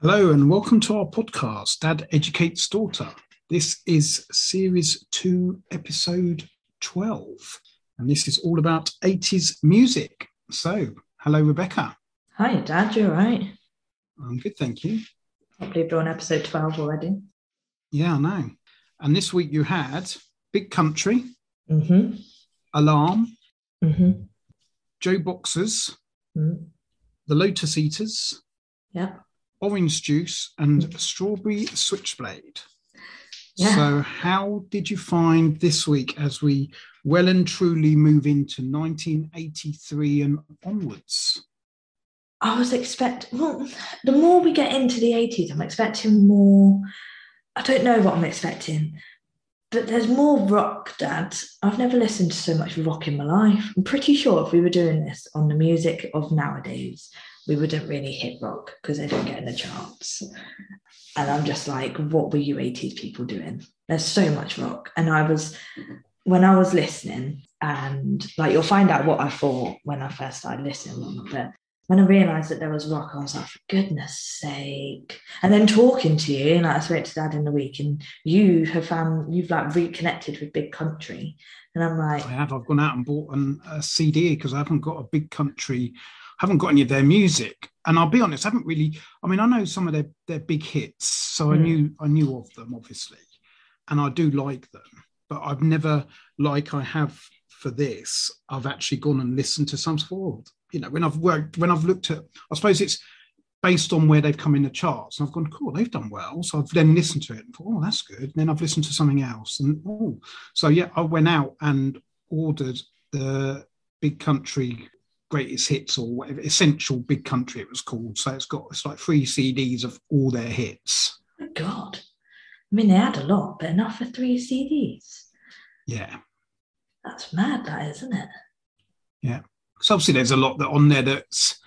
Hello and welcome to our podcast, Dad Educates Daughter. This is series two, episode 12, and this is all about 80s music. So, hello, Rebecca. Hi, Dad. you're right. I'm good, thank you. I believe we're on episode 12 already. Yeah, I know. And this week you had Big Country, Mm-hmm. Alarm, Mm-hmm. JoBoxers, mm The Lotus Eaters, Yeah. Orange Juice, and Strawberry Switchblade. Yeah. So, how did you find this week as we well and truly move into 1983 and onwards? I was expecting, well, the more we get into the 80s, I'm expecting more. I don't know what I'm expecting, but there's more rock, Dad. I've never listened to so much rock in my life. I'm pretty sure if we were doing this on the music of nowadays, we wouldn't really hit rock because they don't get the charts. And I'm just like, what were you 80s people doing? There's so much rock. And I was, when I was listening, and like you'll find out what I thought when I first started listening, but when I realised that there was rock, I was like, for goodness sake. And then talking to you, and like I spoke to Dad in the week, and you have found you've like reconnected with Big Country. And I'm like, I have. I've gone out and bought an, a CD because I haven't got a big country, haven't got any of their music. And I'll be honest, I haven't really. I mean, I know some of their their big hits, so I Mm. knew I knew of them obviously, and I do like them. But I've never, like I have for this, I've actually gone and listened to some sort. You know, when I've worked, when I've looked at, I suppose it's based on where they've come in the charts. And I've gone, cool, they've done well. So I've then listened to it and thought, oh, that's good. And then I've listened to something else. And oh, so yeah, I went out and ordered the Big Country Greatest Hits or whatever, Essential Big Country it was called. So it's got, it's like three CDs of all their hits. oh God. I mean, they had a lot, but enough for three CDs. Yeah. That's mad, that isn't it? Yeah. So obviously there's a lot that on there that's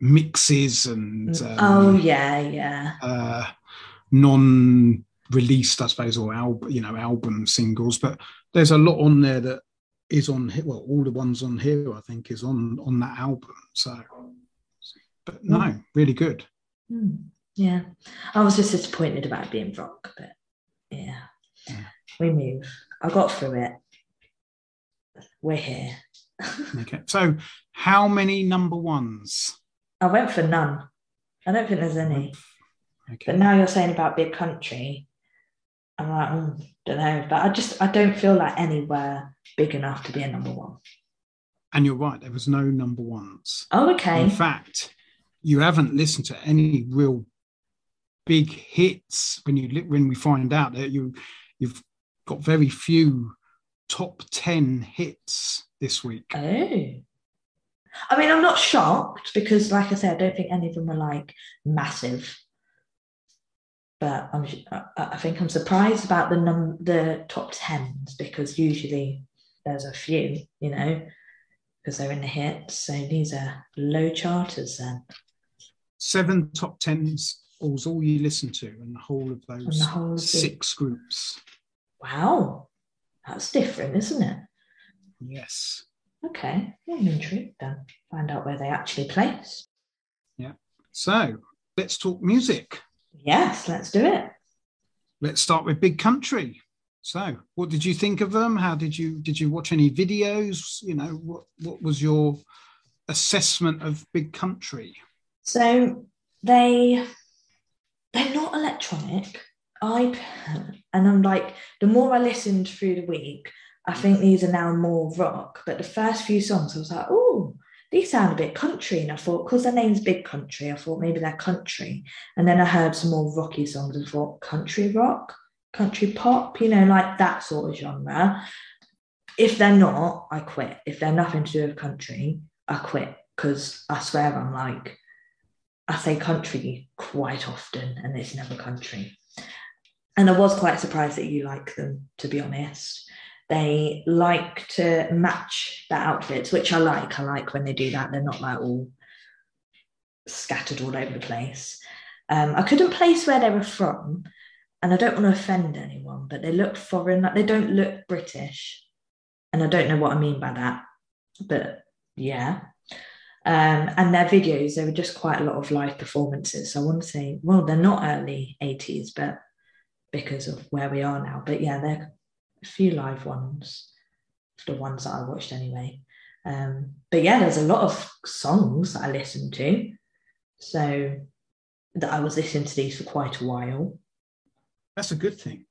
mixes and um, oh, yeah, yeah. uh, non-released, I suppose, or album, you know, album singles. But there's a lot on there that is on here. Well, all the ones on here, I think, is on on that album. So, but no, really good. Hmm. Yeah. I was just disappointed about it being rock, but yeah. Yeah. We move. I got through it. We're here. Okay, so how many number ones? I went for none. I don't think there's any. Okay, But now you're saying about big country. I'm like, mm, don't know. But I just I don't feel like anywhere big enough to be a number one. and you're right. There was no number ones. Oh, okay. In fact, you haven't listened to any real big hits when you when we find out that you you've got very few top 10 hits this week. Oh. I mean, I'm not shocked because, like I said, I don't think any of them were like massive. But I'm, I, I think I'm surprised about the num the top tens because usually there's a few, you know, because they're in the hits. So these are low charters then. Seven top 10s was all you listen to and the whole of those whole of six groups. Wow, that's different, isn't it? Yes. Okay, I'm intrigued then. Find out where they actually place. Yeah. So let's talk music. Yes, let's do it. Let's start with Big Country. So, what did you think of them? How did you did you watch any videos? You know, what what was your assessment of Big Country? So they they're not electronic. I and I'm like the more I listened through the week, I mm. think these are now more rock. But the first few songs, I was like, oh, these sound a bit country, and I thought because their name's Big Country, I thought maybe they're country. And then I heard some more rocky songs and thought country rock, country pop, you know, like that sort of genre. If they're not, I quit. If they're nothing to do with country, I quit because I swear I'm like I say country quite often, and it's never country. And I was quite surprised that you like them, to be honest. They like to match their outfits, which I like. I like when they do that. They're not like all scattered all over the place. Um, I couldn't place where they were from, and I don't want to offend anyone, but they look foreign, like they don't look British. And I don't know what I mean by that, but yeah. Um, and their videos, they were just quite a lot of live performances. So I want to say, well, they're not early 80s, but because of where we are now. But yeah, they're few live ones, the ones that I watched anyway. Um, but yeah, there's a lot of songs that I listened to. So that I was listening to these for quite a while. That's a good thing.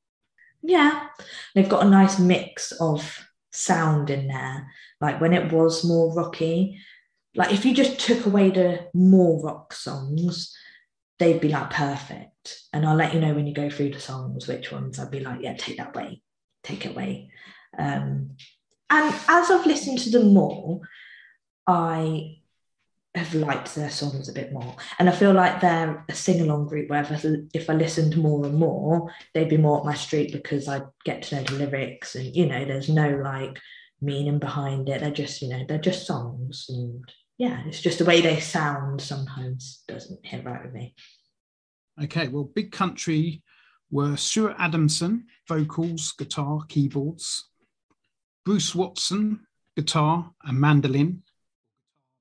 Yeah. They've got a nice mix of sound in there. Like when it was more rocky, like if you just took away the more rock songs, they'd be like perfect. And I'll let you know when you go through the songs which ones I'd be like, yeah, take that away, take away. Um, and as I've listened to them more, I have liked their songs a bit more. And I feel like they're a sing along group where if I, if I listened more and more, they'd be more up my street because I'd get to know the lyrics and, you know, there's no like meaning behind it. They're just, you know, they're just songs. And yeah, it's just the way they sound sometimes doesn't hit right with me. Okay, well, Big Country were Stuart Adamson, vocals, guitar, keyboards, Bruce Watson, guitar and mandolin,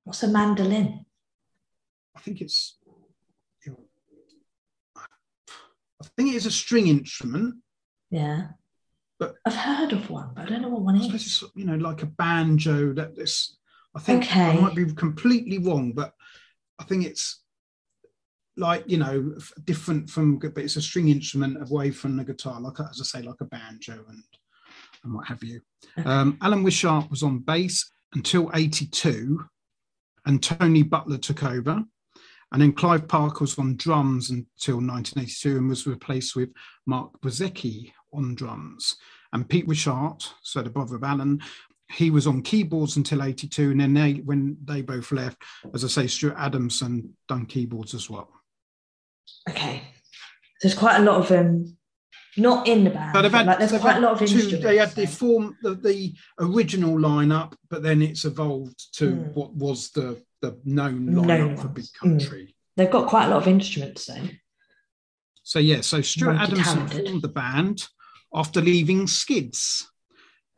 What's a mandolin? I think it's. I think it is a string instrument. Yeah. But I've heard of one, but I don't know what one I suppose is. it's you know like a banjo. That this, I think Okay. I might be completely wrong, but I think it's like you know different from, but it's a string instrument away from the guitar, like as I say, like a banjo and and what have you. Um, Alan Wishart was on bass until '82, and Tony Butler took over. And then Clive Parker was on drums until 1982 and was replaced with Mark Brzezicki on drums. And Pete Wishart, so the brother of Alan, he was on keyboards until 82. And then they, when they both left, as I say, Stuart Adamson done keyboards as well. Okay. There's quite a lot of um not in the band. But had, like there's quite a lot of two, instruments. they had the form the, the original lineup, but then it's evolved to Mm. what was the the known Known lineup for Big ones. Mm. Country. They've got quite a lot of instruments though. So yeah, so Stuart Adamson Multi-talented. formed the band after leaving Skids,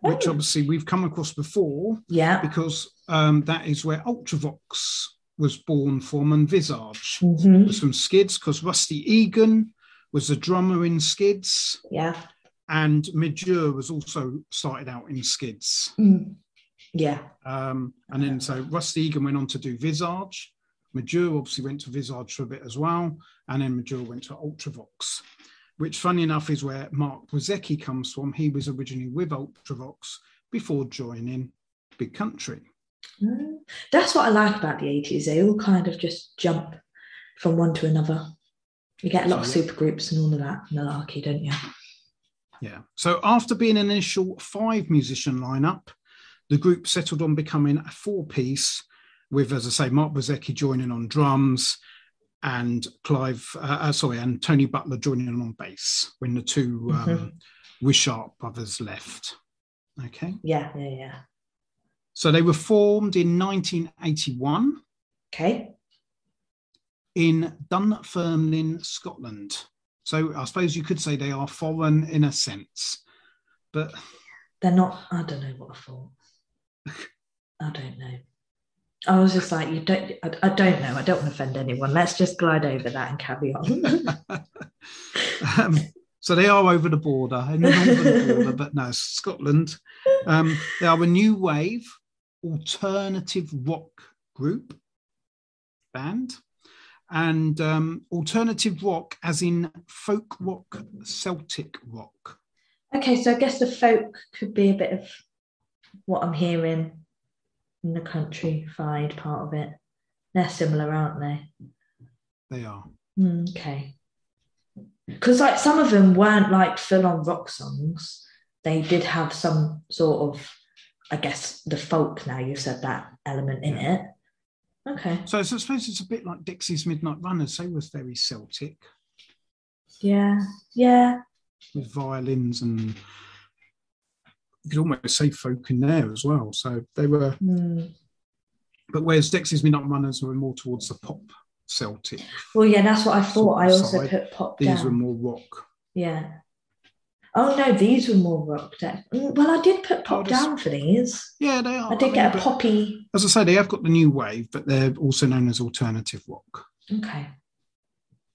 which Oh. obviously we've come across before Yeah. because um, that is where Ultravox was born from and Visage Mhm. was from Skids because Rusty Egan was the drummer in Skids Yeah. and Midge Ure was also started out in Skids. Mm. Yeah. Um, and then so Rusty Egan went on to do Visage. Midge Ure obviously went to Visage for a bit as well. And then Midge Ure went to Ultravox, which funny enough is where Mark Brzezicki comes from. He was originally with Ultravox before joining Big Country. Mm. That's what I like about the 80s. They all kind of just jump from one to another. You get a lot of So, yeah. super groups and all of that malarkey, don't you? Yeah. So after being an initial five musician lineup, the group settled on becoming a four piece with, as I say, Mark Brzezicki joining on drums and Clive, uh, uh, sorry, and Tony Butler joining on bass when the 2 um, Mhm. Wishart brothers left. Okay. Yeah, yeah, yeah. So they were formed in 1981 Okay. in Dunfermline, Scotland. So I suppose you could say they are foreign in a sense, but They're not, I don't know what I thought. I don't know. I was just like, you don't, I, I don't know. I don't want to offend anyone. Let's just glide over that and carry on. um, so they are over the border, in the northern border, but no, Scotland. Um, they are a new wave alternative rock group band, and um, alternative rock, as in folk rock, Celtic rock. okay, so I guess the folk could be a bit of what I'm hearing in the countrified part of it. They're similar, aren't they? They are. Mm, okay. Because like some of them weren't like full on rock songs. They did have some sort of, I guess, the folk. Now you said that element in it. Okay. So, so I suppose it's a bit like Dexys Midnight Runners. They was very Celtic Yeah. Yeah. with violins and you could almost say folk in there as well. So they were Mm. But whereas Dexys Midnight Runners were more towards the pop Celtic, Well, yeah, that's what I thought. I Sort of also side. put pop these were more rock. Yeah. Oh no, these were more rock. Mm, Well, I did put pop Oh, just- down for these. Yeah, they are. I did mean, get a poppy. As I say, they have got the new wave, but they're also known as alternative rock. Okay.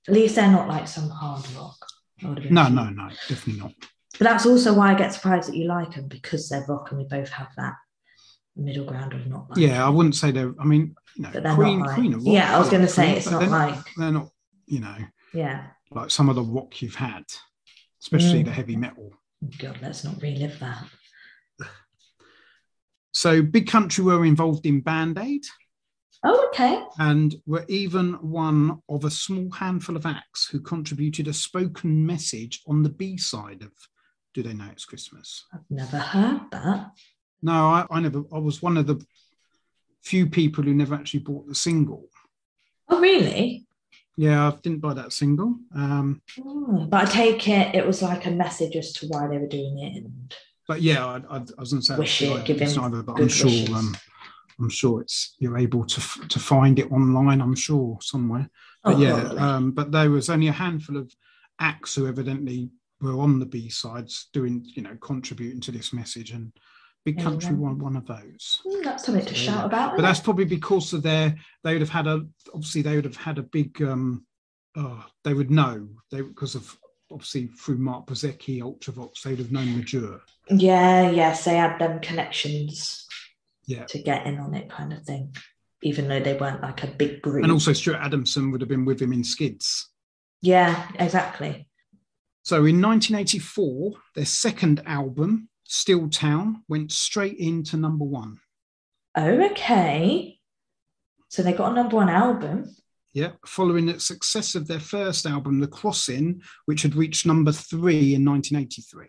At least they're not like some hard rock. I No, no, no, definitely not. But that's also why I get surprised that you like them because they're rock and we both have that middle ground of not like. Yeah, I wouldn't say they're. I mean, you know, But they're Queen, not like- Queen of Rock. Yeah, I was gonna say it's not like- they're not. You know, Yeah. like some of the rock you've had, especially Mm. the heavy metal. God, let's not relive that. So, Big Country were involved in Band Aid Oh, okay. and were even one of a small handful of acts who contributed a spoken message on the B side of Do They Know It's Christmas? I've never heard that. No, I, I never. I was one of the few people who never actually bought the single. Oh, really? Yeah, I didn't buy that single. Um, Oh, but I take it it was like a message as to why they were doing it. And but yeah, I, I, I was going to say Wish it, give it's him either, but I'm sure. Um, I'm sure it's you're able to to find it online. I'm sure somewhere. But Oh, yeah, um, but there was only a handful of acts who evidently were on the B sides doing, you know, contributing to this message, and Big Country won one of those. Hmm, that's something to So, shout about. But that's it? probably because of their they would have had a obviously they would have had a big um oh they would know they because of obviously through Mark Brzezicki, Ultravox, they'd have known Midge Ure. Yeah, yes, they had them connections Yeah. to get in on it, kind of thing. Even though they weren't like a big group. And also Stuart Adamson would have been with him in Skids. yeah, exactly. So in 1984, their second album, Steeltown, went straight into number one. Oh, okay. So they got a number one album. Yeah, following the success of their first album, The Crossing, which had reached number three in 1983.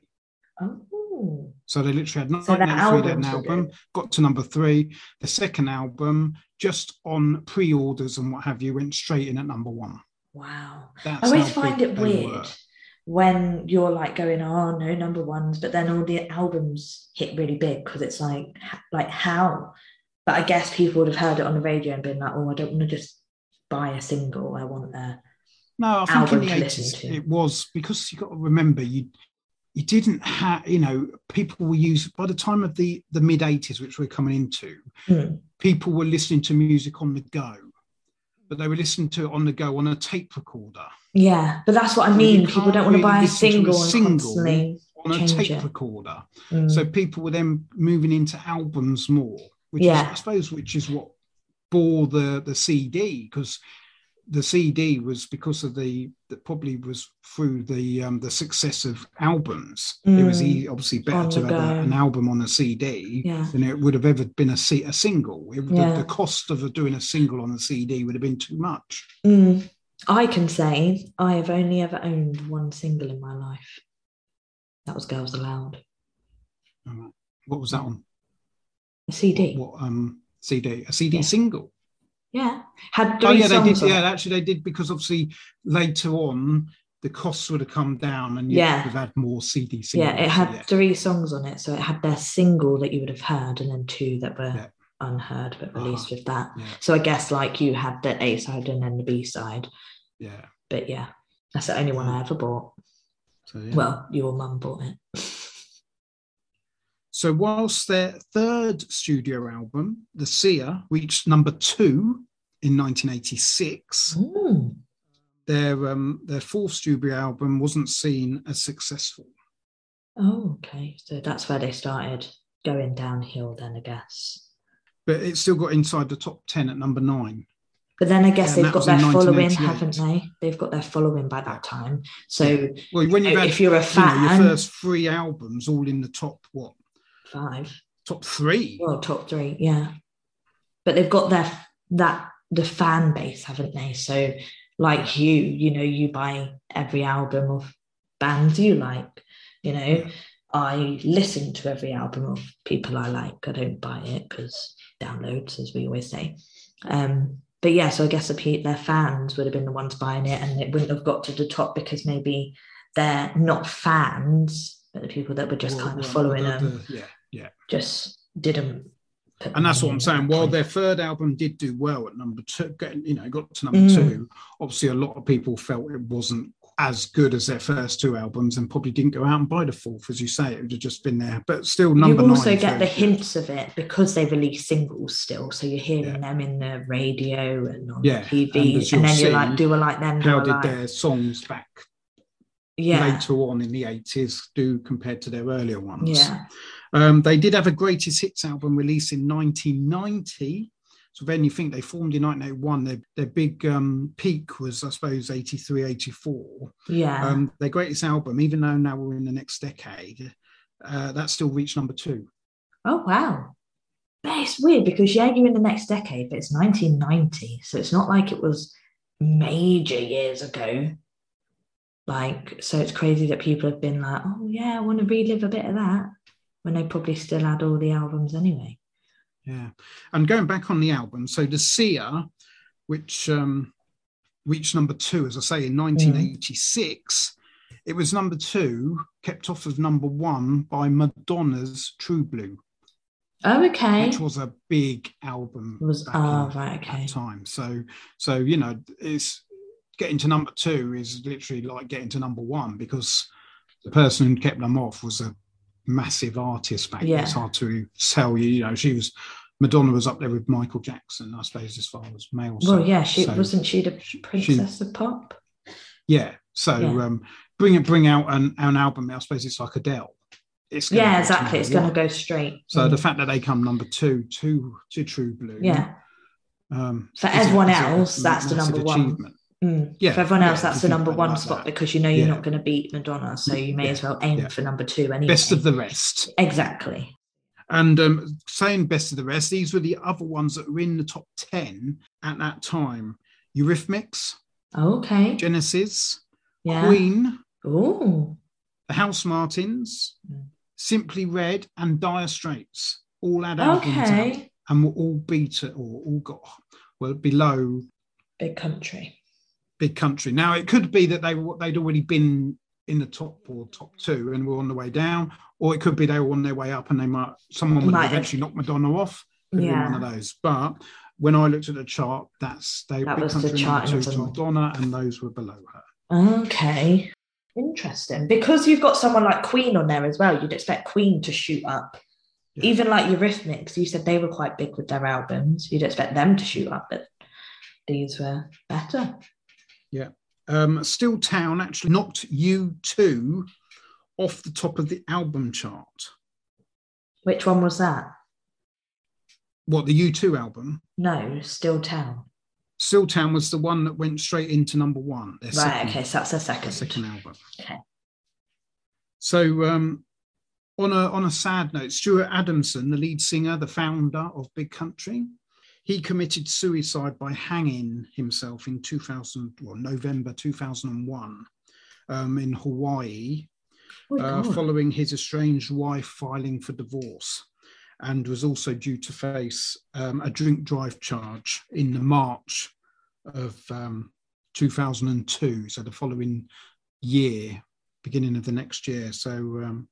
Oh, So they literally had So their 1983, they had an album, good. got to number three. The second album, just on pre orders and what have you, went straight in at number one. wow. That's I always find it weird were. When you're like going, oh no, number ones, but then all the albums hit really big because it's like, like how? But I guess people would have heard it on the radio and been like, oh, I don't want to just buy a single. I want a No, I think album in the to listen eighties to. it was because you got to remember you you didn't have you know people were used by the time of the the mid eighties, which we're coming into. Hmm. People were listening to music on the go, but they were listening to it on the go on a tape recorder Yeah, but that's what I mean. People don't want to buy a listen to a single single on a tape it. recorder. Mm. So people were then moving into albums more, which Yeah. is, I suppose, which is what bore the the CD because the CD was because of the that probably was through the um, the success of albums. It was Mm. obviously better On to have a, an album on a CD Yeah. than it would have ever been a, a single. It, the- the, cost of doing a single on a CD would have been too much. Mm. I can say I have only ever owned one single in my life. That was Girls Aloud. What was that one? A CD. What um CD? A CD Yeah. single. Yeah. Had three Oh yeah, they did. Yeah, it. actually they did because obviously later on the costs would have come down and you Yeah. would have had more CD singles. Yeah, it had yeah. three songs on it. So it had their single that you would have heard and then two that were Yeah. Unheard but Uh-huh. released with that. Yeah, So I guess like you had the A side and then the B side. yeah. But yeah, that's the only one I ever bought. So, yeah. Well, your mum bought it. so whilst their third studio album, The Seer, reached number two in 1986, Mm. their um, their fourth studio album wasn't seen as successful. Oh, okay. So that's where they started going downhill then, I guess. But it still got inside the top 10 at number nine. But then I guess Yeah, and they've got their following, 1988. haven't they? They've got their following by that time. So Well, when you've had if you're a you know, your first three albums all in the top, what, five. top three? Well, top three, yeah. But they've got their that the fan base, haven't they? So, like you, you know, you buy every album of bands you like. You know, Yeah. I listen to every album of people I like. I don't buy it because downloads, as we always say. Um, but yeah, so I guess the their fans would have been the ones buying it, and it wouldn't have got to the top because maybe they're not fans, but the people that were just Well, kind of well, following the- them the- yeah, yeah. just didn't. And that's what I'm saying. While their third album did do well at number two, getting you know got to number Mm. two, obviously a lot of people felt it wasn't as good as their first two albums and probably didn't go out and buy the fourth, as you say. It would have just been there. But still, number you also nine. get the hints of it because they release singles still. So you're hearing yeah. them in the radio and on yeah. TV. And, and then you're like, do I like them? how did like... their songs back yeah. later on in the 80s do compared to their earlier ones? Yeah. Um, they did have a greatest hits album released in 1990 so then you think they formed in 1981. Their, their big um, peak was, I suppose, 83, 84. Yeah. Um, their greatest album, even though now we're in the next decade, uh, that still reached number two. Oh, wow. But it's weird because, yeah, you're in the next decade, but it's 1990. So it's not like it was major years ago. Like, so it's crazy that people have been like, oh, yeah, I want to relive a bit of that when they probably still had all the albums anyway. Yeah. And going back on the album, so the Seer, which um, reached number two, as I say, in 1986, mm. it was number two, kept off of number one by Madonna's True Blue. Oh, okay. Which was a big album. It was oh, right, okay. time. So, so you know, it's getting to number two is literally like getting to number one because the person who kept them off was a massive artist back yeah. It's hard to tell you. You know, she was Madonna was up there with Michael Jackson, I suppose, as far as male. Well, yeah, she so, wasn't she the princess she, of pop? Yeah. So yeah. um bring it bring out an, an album, I suppose it's like Adele. It's yeah, exactly. It's going to go straight. So mm. the fact that they come number two to to True Blue, yeah. Um, For everyone else, that's the number one. Mm. Yeah, for everyone else, yeah, that's the number one like spot that. because you know you're yeah. not going to beat Madonna, so you may yeah. as well aim for number two anyway. Best of the rest. Exactly. And um, saying best of the rest, these were the other ones that were in the top 10 at that time Eurythmics, okay, Genesis, Queen, Ooh. the Housemartins, mm. Simply Red, and Dire Straits all had okay. out and were all beat or all got well below Big Country big country. Now it could be that they they'd already been in the top or top two and were on the way down, or it could be they were on their way up and they might someone would might eventually knock Madonna off. Could yeah. be one of those. But when I looked at the chart, that's they that was the chart two to Madonna, and those were below her. Okay. Interesting. Because you've got someone like Queen on there as well, you'd expect Queen to shoot up. Yeah. Even like Eurythmics, you said they were quite big with their albums. You'd expect them to shoot up, but these were better. Yeah. Um, Steeltown actually knocked U2 off the top of the album chart. Which one was that? What, the U2 album? No, Steeltown. Still Town was the one that went straight into number one. Right, second, okay, so that's a second. Second album. Okay. So um, on a on a sad note, Stuart Adamson, the lead singer, the founder of Big Country, he committed suicide by hanging himself in 2000, well, November 2001 um, in Hawaii, oh uh, following his estranged wife filing for divorce, and was also due to face um, a drink drive charge in the March of um, 2002, so the following year, beginning of the next year. So, um,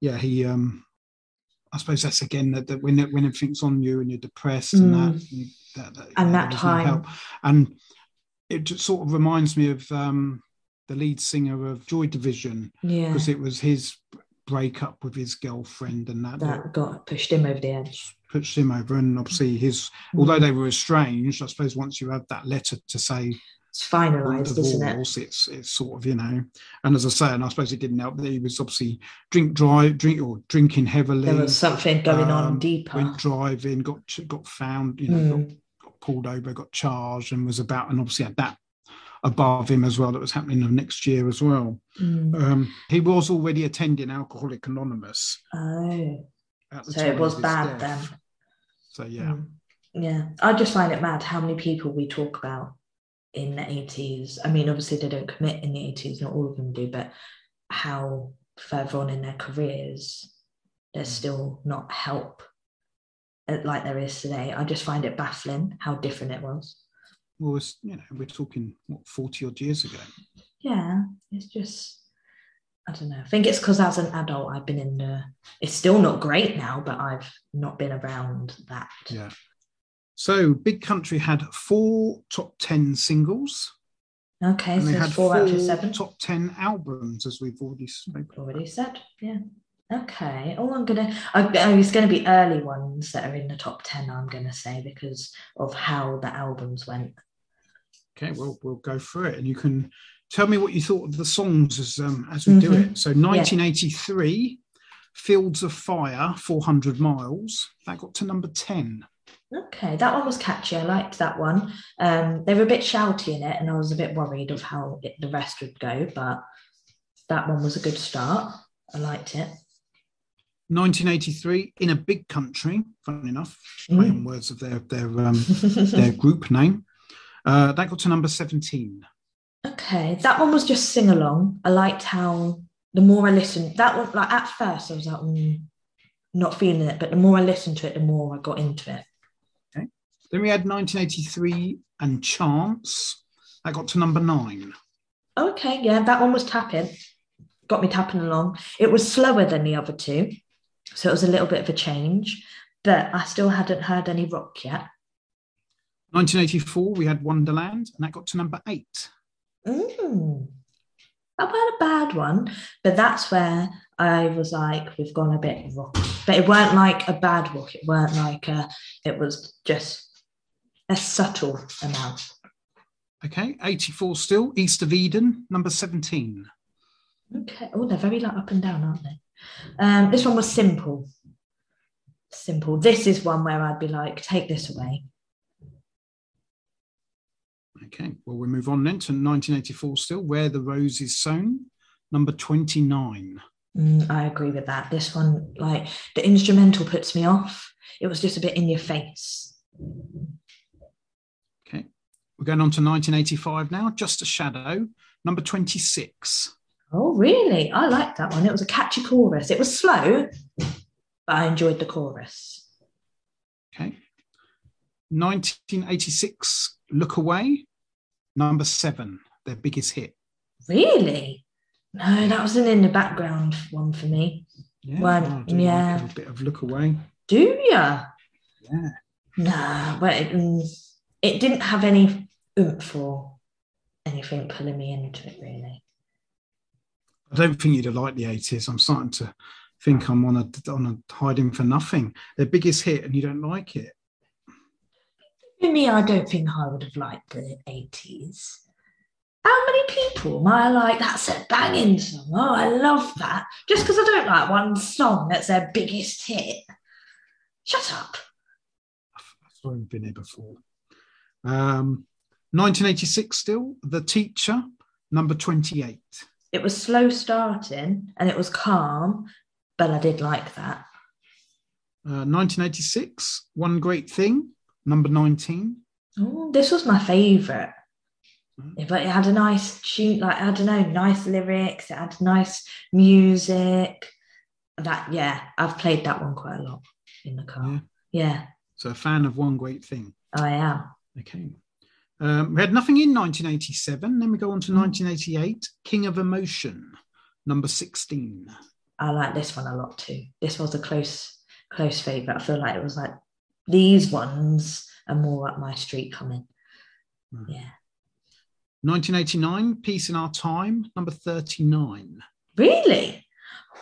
yeah, he um, I suppose that's again that, that when it, when everything's on you and you're depressed mm. and that, mm. you, that, that and that time and it just sort of reminds me of um, the lead singer of Joy Division yeah because it was his breakup with his girlfriend and that that got pushed him over the edge pushed him over and obviously his mm. although they were estranged I suppose once you have that letter to say it's finalized, divorce, isn't it? It's it's sort of you know, and as I say, and I suppose it didn't help that he was obviously drink drive, drink or drinking heavily. There was something going um, on deeper. Went driving, got got found, you know, mm. got, got, pulled over, got charged, and was about, and obviously had that above him as well that was happening the next year as well. Mm. Um, he was already attending Alcoholic Anonymous. Oh, so it was bad death. then. So yeah. Mm. Yeah, I just find it mad how many people we talk about in the 80s. I mean, obviously they don't commit in the 80s, not all of them do, but how further on in their careers, there's still not help uh, like there is today. I just find it baffling how different it was. Well, it's, you know, we're talking what 40 odd years ago. Yeah, it's just I don't know. I think it's because as an adult, I've been in the. It's still not great now, but I've not been around that. Yeah. So Big Country had four top 10 singles. Okay, and so they had four, four out of seven. top 10 albums, as we've already spoken. Already said, yeah. Okay. Oh, I'm gonna. I, oh, it's gonna be early ones that are in the top ten. I'm gonna say because of how the albums went. Okay, well, we'll go through it, and you can tell me what you thought of the songs as um, as we do Mhm. it. So, 1983, Fields of Fire, 400 Miles. That got to number 10. Okay, that one was catchy. I liked that one. Um, they were a bit shouty in it, and I was a bit worried of how it, the rest would go, but that one was a good start. I liked it. 1983, In a Big Country. Funny enough, Mm. playing words of their their um, their group name. Uh, that got to number 17. Okay, that one was just sing along. I liked how the more I listened, that one like at first I was like, mm, not feeling it, but the more I listened to it, the more I got into it. Then we had 1983 and Chance. That got to number nine. Okay, yeah, that one was tapping, got me tapping along. It was slower than the other two, so it was a little bit of a change, but I still hadn't heard any rock yet. 1984, we had Wonderland, and that got to number eight. Mm. That wasn't a bad one, but that's where I was like, we've gone a bit rock. But it weren't like a bad rock. It weren't like a, it was just a subtle amount. Okay, 84 still, East of Eden, number 17. Okay. Oh, they're very like up and down, aren't they? Um, this one was simple. Simple. This is one where I'd be like, take this away. Okay, well, we move on then to 1984 still, Where the Rose is Sown, number 29. Mm, I agree with that. This one, like the instrumental puts me off. It was just a bit in your face. We're going on to 1985 now, Just a Shadow, number 26. Oh, really? I liked that one. It was a catchy chorus. It was slow, but I enjoyed the chorus. Okay, 1986, Look Away, number seven, their biggest hit. Really? No, that wasn't in the background one for me. Yeah, Well, do like yeah. a bit of Look Away. Do you? Yeah. Nah, but it, mm, it didn't have any oomph or anything pulling me into it, really. I don't think you'd have liked the 80s. I'm starting to think I'm on a on a hiding for nothing. Their biggest hit, and you don't like it. For me, I don't think I would have liked the 80s. How many people am I like, that's a banging song? Oh, I love that. Just because I don't like one song that's their biggest hit. Shut up. I saw him been here before. Um, 1986 still, The Teacher, number 28. It was slow starting and it was calm, but I did like that. Uh, 1986, One Great Thing, number 19. Oh, this was my favourite. Mm. But it had a nice tune, like I don't know, nice lyrics. It had nice music. That yeah, I've played that one quite a lot in the car. Yeah. Yeah, So a fan of One Great Thing. I am. Okay. Um, we had nothing in 1987. Then we go on to Mm. 1988, King of Emotion, number 16. I like this one a lot too. This was a close, close favourite. I feel like it was like these ones are more up my street coming. Mm. Yeah. 1989, Peace in Our Time, number 39. Really?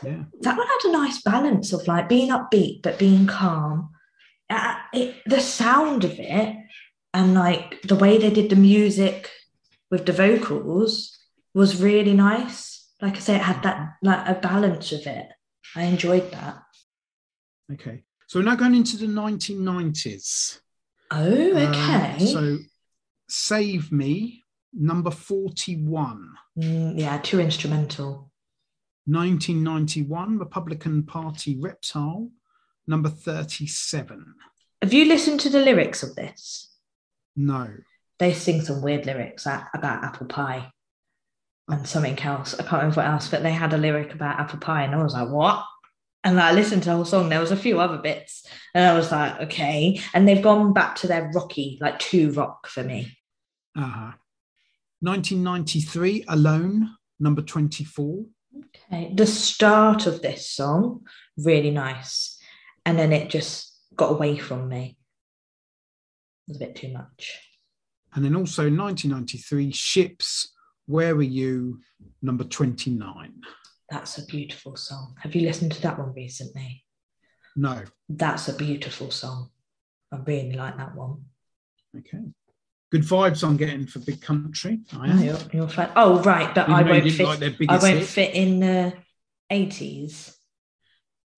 Yeah. That one had a nice balance of like being upbeat but being calm. Uh, it, the sound of it and like the way they did the music with the vocals was really nice. Like I say, it had that like a balance of it. I enjoyed that. Okay. So we're now going into the 1990s. Oh, Um, okay. so Save Me, number 41. Mm, yeah, too instrumental. 1991, Republican Party Reptile, number 37. Have you listened to the lyrics of this? No. They sing some weird lyrics a- about apple pie and something else. I can't remember what else, but they had a lyric about apple pie, and I was like, what? And I listened to the whole song. There was a few other bits, and I was like, okay. And they've gone back to their rocky, like too rock for me. Uh-huh. 1993, Alone, number 24. Okay. The start of this song, really nice. And then it just got away from me. Was a bit too much. And then also 1993, Ships, Where Are You, number 29. That's a beautiful song. Have you listened to that one recently? No. That's a beautiful song. I really like that one. Okay. Good vibes I'm getting for Big Country. I Oh, am. you're, you're fan- oh right, but I won't fit. like I won't hit. fit in the eighties.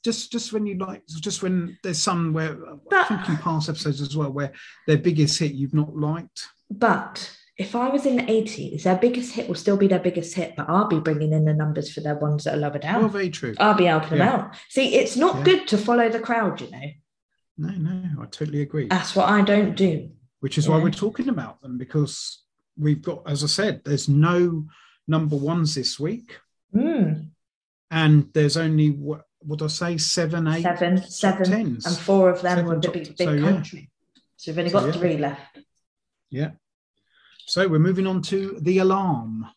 Just, just when you like, just when there's some where I But- think in past episodes as well, where their biggest hit you've not liked. But if I was in the eighties, their biggest hit will still be their biggest hit, but I'll be bringing in the numbers for their ones that are lower down. Well, very true. I'll be helping Yeah. them out. See, it's not Yeah. good to follow the crowd, you know. No, no, I totally agree. That's what I don't do. Which is why we're talking about them because we've got, as I said, there's no number ones this week, Mm, and there's only what would I say seven, eight, seven, seven, tens. and four of them Seven were the big, big so, yeah. country. So we've only So, got yeah. three left. Yeah. So we're moving on to the alarm. What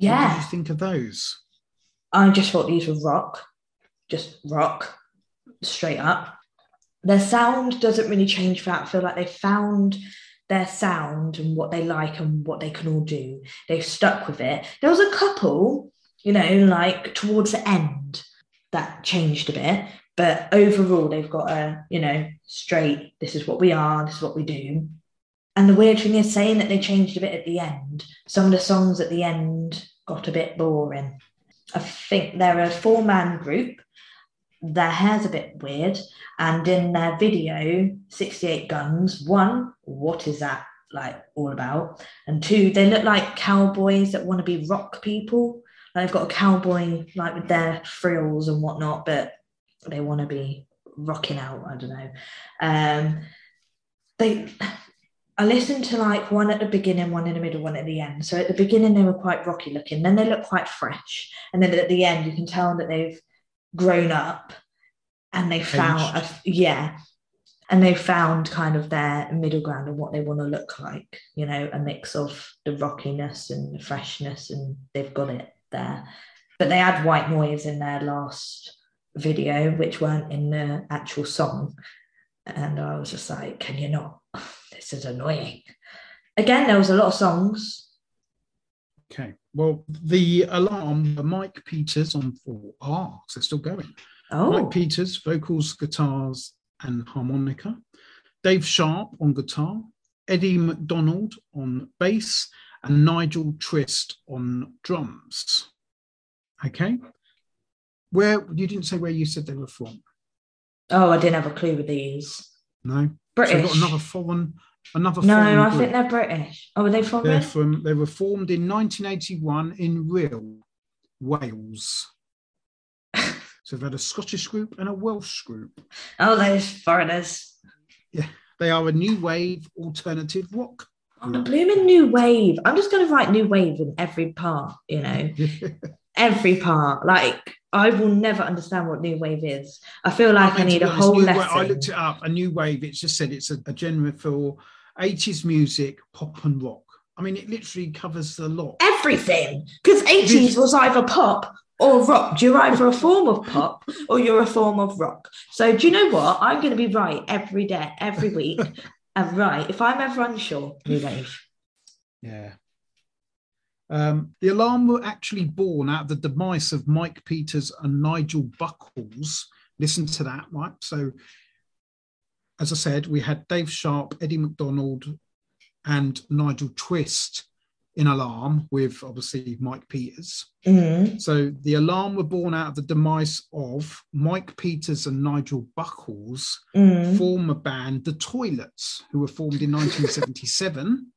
did Yeah, you think of those? I just thought these were rock, just rock, straight up. Their sound doesn't really change for that. I feel like they found their sound and what they like and what they can all do. They've stuck with it. There was a couple, you know, like towards the end that changed a bit, but overall they've got a, you know, straight, this is what we are, this is what we do. And the weird thing is saying that they changed a bit at the end. Some of the songs at the end got a bit boring. I think they're a four man group. Their hair's a bit weird. And in their video, 68 Guns, one, what is that like all about? And two, they look like cowboys that want to be rock people. They've got a cowboy like with their frills and whatnot, but they want to be rocking out. I don't know. Um, they I listened to like one at the beginning, one in the middle, one at the end. So at the beginning they were quite rocky looking, then they look quite fresh, and then at the end you can tell that they've grown up and they found a, yeah, and they found kind of their middle ground and what they want to look like. You know, a mix of the rockiness and the freshness, and they've got it there. But they had white noise in their last video, which weren't in the actual song. And I was just like, can you not? This is annoying. Again, there was a lot of songs. Okay. Well, the alarm, were Mike Peters on four. So it's still going. Oh, Mike Peters, vocals, guitars, and harmonica. Dave Sharp on guitar. Eddie McDonald on bass, and Nigel Twist on drums. Okay. Where you didn't say where you said they were from? oh, I didn't have a clue with these. No. So British. we've got another foreign, another no, foreign I group. think they're British. Oh, were they from? They're from. They were formed in 1981 in Rhyl, Wales. so they've had a Scottish group and a Welsh group. Oh, those foreigners. Yeah. They are a new wave alternative rock. Oh, the blooming new wave. I'm just going to write new wave in every part. You know, every part. Like I will never understand what new wave is. I feel like I, mean, to need a whole new lesson. I looked it up. A new wave. It's just said it's a, a genre for 80s music, pop and rock. I mean, it literally covers a lot. everything because 80s was either pop or rock. You're either a form of pop or you're a form of rock. So do you know what? I'm going to be right every day, every week. And right, if I'm ever unsure, new wave. Yeah. Um, the alarm were actually born out of the demise of Mike Peters and Nigel Buckles. Listen to that, right? So, as I said, we had Dave Sharp, Eddie McDonald, and Nigel Twist in Alarm with obviously Mike Peters. Mm. So, the Alarm were born out of the demise of Mike Peters and Nigel Buckles Mm. form a band, The Toilets, who were formed in 1977.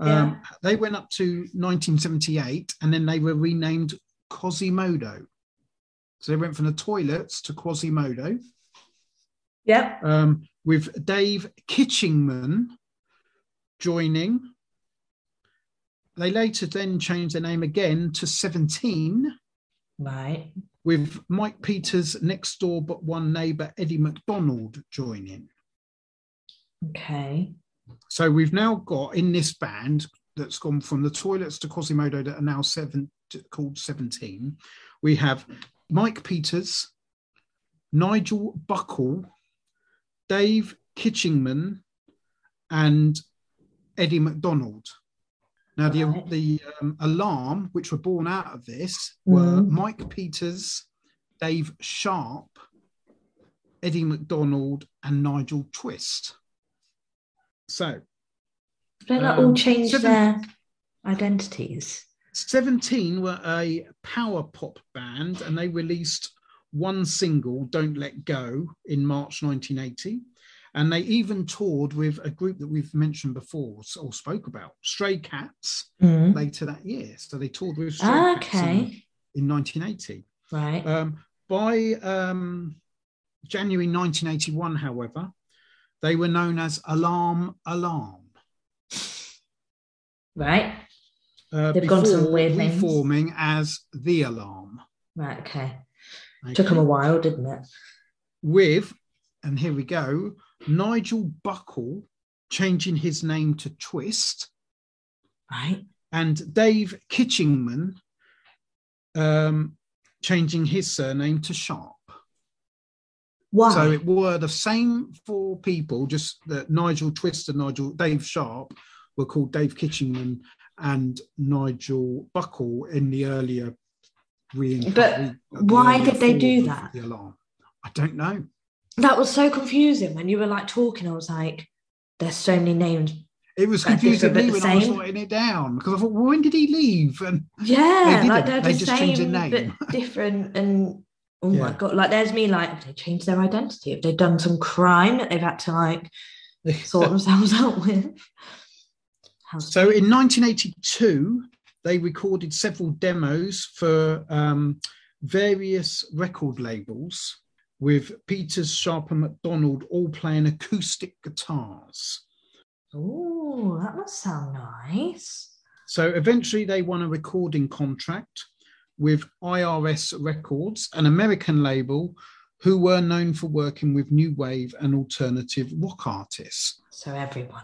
Yeah. Um, they went up to 1978 and then they were renamed Quasimodo. So they went from the Toilets to Quasimodo Yep. um, with Dave Kitchingman joining. They later then changed their name again to 17 Right. with Mike Peters next door but one neighbour Eddie McDonald joining. Okay. So we've now got in this band that's gone from the toilets to Quasimodo that are now seven called 17. We have Mike Peters, Nigel Buckle, Dave Kitchingman, and Eddie McDonald. Now, the, Right. the um, alarm, which were born out of this, were Mhm. Mike Peters, Dave Sharp, Eddie McDonald, and Nigel Twist. So, They like all Um, changed seven- their identities. 17 were a power pop band and they released one single, Don't Let Go, in March 1980. And they even toured with a group that we've mentioned before or spoke about, Stray Cats, Mm. later that year. So they toured with Stray Cats in, Okay. in 1980. Right. Um, by um, January 1981, however, they were known as Alarm Alarm. right. Uh, They've gone some before weird names. reforming as The Alarm. Right. Okay. Okay? Took them a while, didn't it? with, and here we go, Nigel Buckle changing his name to Twist, Right. and Dave Kitchingman um, changing his surname to Sharp. Why? So it were the same four people, just that Nigel Twist and Nigel Dave Sharp were called Dave Kitchingman and Nigel Buckle in the earlier re- But the why did they do that? The alarm. I don't know. That was so confusing when you were like talking. I was like, "There's so many names." It was confusing me when I was same. writing it down because I thought, well, when did he leave? And Yeah, They like they're They the just changed same their name. but different. And oh my god, like there's me like, have they changed their identity? Have they done some crime that they've had to like sort themselves out with? How so in 1982, they recorded several demos for um, various record labels with Peters, Sharp, and McDonald all playing acoustic guitars. Oh, that must sound nice. So eventually, they won a recording contract with IRS Records, an American label who were known for working with new wave and alternative rock artists. So everyone.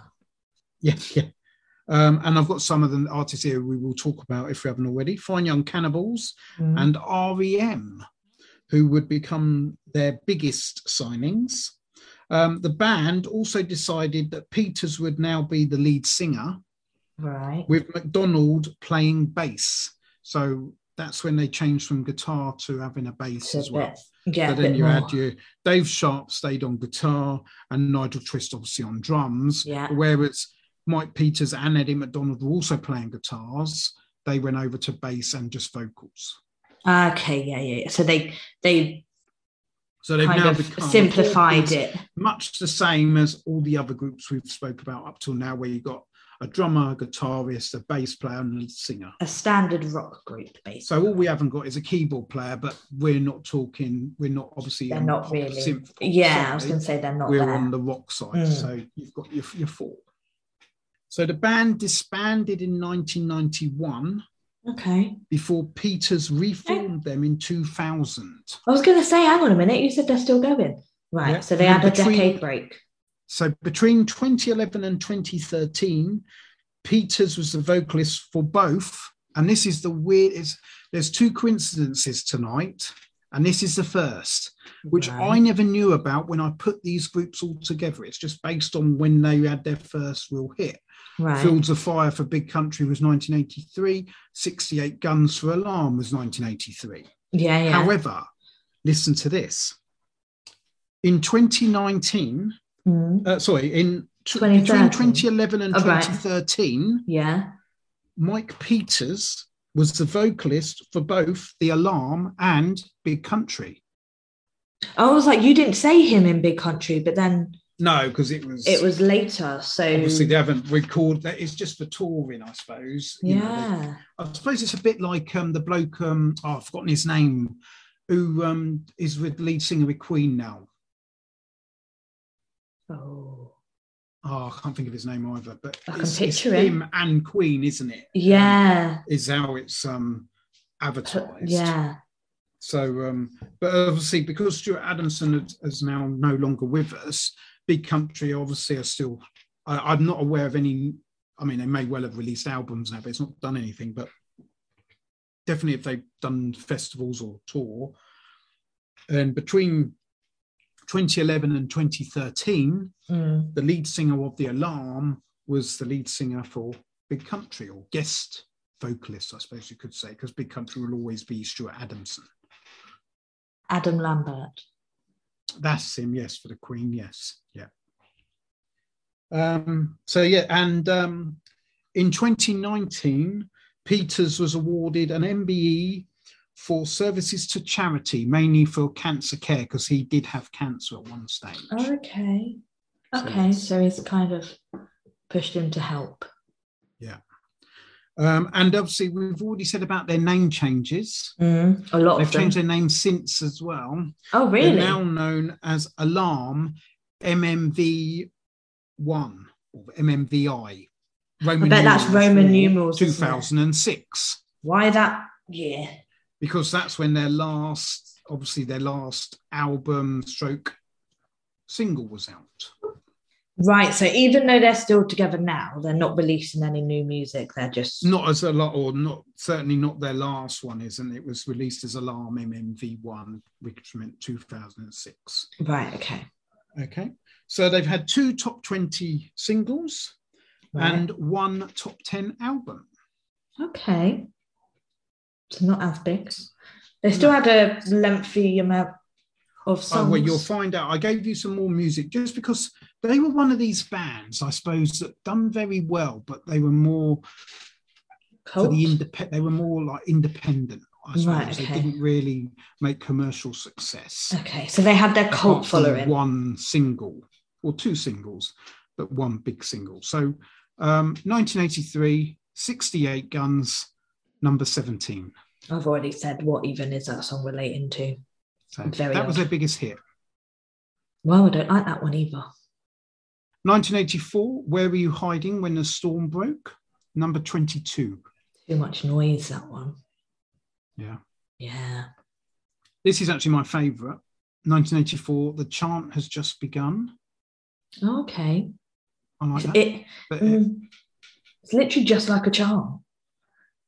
Yeah, yeah. Um, and I've got some of the artists here we will talk about if we haven't already. Fine Young Cannibals Mm. and REM, who would become their biggest signings. Um, the band also decided that Peters would now be the lead singer, right. with McDonald playing bass. So that's when they changed from guitar to having a bass So as well. yeah, so then you more. had your Dave Sharp stayed on guitar and Nigel Twist obviously on drums. Yeah. Whereas Mike Peters and Eddie McDonald were also playing guitars. They went over to bass and just vocals. Okay, yeah, yeah. So they they So they've kind now simplified it. much the same as all the other groups we've spoke about up till now, where you've got a drummer, a guitarist, a bass player, and a singer. A standard rock group, basically. So all we haven't got is a keyboard player, but we're not talking. We're not obviously. they're not really. synth Yeah, I was going to say they're not we're there. on the rock side. Mm. So you've got your, your four. So the band disbanded in 1991 Okay. before Peters reformed them in 2000. I was going to say, hang on a minute. You said they're still going. Right. Yeah, So they and had a decade break. So between 2011 and 2013, Peters was the vocalist for both. And this is the weird. There's two coincidences tonight, and this is the first. which I never knew about when I put these groups all together. It's just based on when they had their first real hit. Right. Fields of Fire for Big Country was 1983, 68 Guns for Alarm was 1983. yeah, yeah. However, listen to this. In 2019, Mm, uh, sorry, in t- between 2011 and Oh, right. 2013, yeah. Mike Peters was the vocalist for both The Alarm and Big Country. I was like, you didn't say him in Big Country, but then No, because it was it was later. So obviously they haven't recorded that. It's just for touring, I suppose. You know, they- yeah. I suppose it's a bit like um, the bloke. Um, oh, I've forgotten his name. Who um, is with lead singer with Queen now? Oh. Oh, I can't think of his name either. But I can picture him. him and Queen, isn't it? Yeah. Is how it's um, advertised. Yeah. So, um, but obviously, because Stuart Adamson is, is now no longer with us, Big Country obviously are still. I, I'm not aware of any. I mean, they may well have released albums now, but it's not done anything. But definitely, if they've done festivals or tour, and between 2011 and 2013, Mm. the lead singer of The Alarm was the lead singer for Big Country or guest vocalist, I suppose you could say, because Big Country will always be Stuart Adamson. Adam Lambert. That's him, yes, for the Queen, yes, yeah. Um, so yeah, and um, in 2019, Peters was awarded an MBE for services to charity, mainly for cancer care, because he did have cancer at one stage. Okay. Okay, yes. so he's kind of pushed him to help. Yeah. Um, and obviously, we've already said about their name changes. Mm, a lot They've of them. changed their name since as well. Oh, really? They're now known as Alarm MMV1 or MMVI. Roman I bet that's numerals Roman numerals, 2006, Why that? year? because that's when their last, obviously, their last album stroke single was out. Right. So even though they're still together now, they're not releasing any new music. They're just Not as a lot, or not certainly not their last one, isn't it? was released as Alarm MMV1, which meant 2006. right. Okay. Okay. So they've had two top 20 singles Right. and one top 10 album. okay. So not as big. They still had a lengthy amount of songs. Oh, well, you'll find out. I gave you some more music just because they were one of these bands, I suppose, that done very well, but they were more Cult? the independent. They were more like independent. I suppose Right, they didn't really make commercial success. Okay, so they had their cult following. One single or two singles, but one big single. So, um, 1983, 68 Guns, number 17. I've already said what even is that song relating to. So Very that was their biggest hit. Well, I don't like that one either. 1984, Where Were You Hiding When the Storm Broke? Number 22. Too much noise, that one. Yeah. Yeah. This is actually my favourite. 1984, The Chant Has Just Begun. Okay. I like that. It, but it- mm, it's literally just like a charm.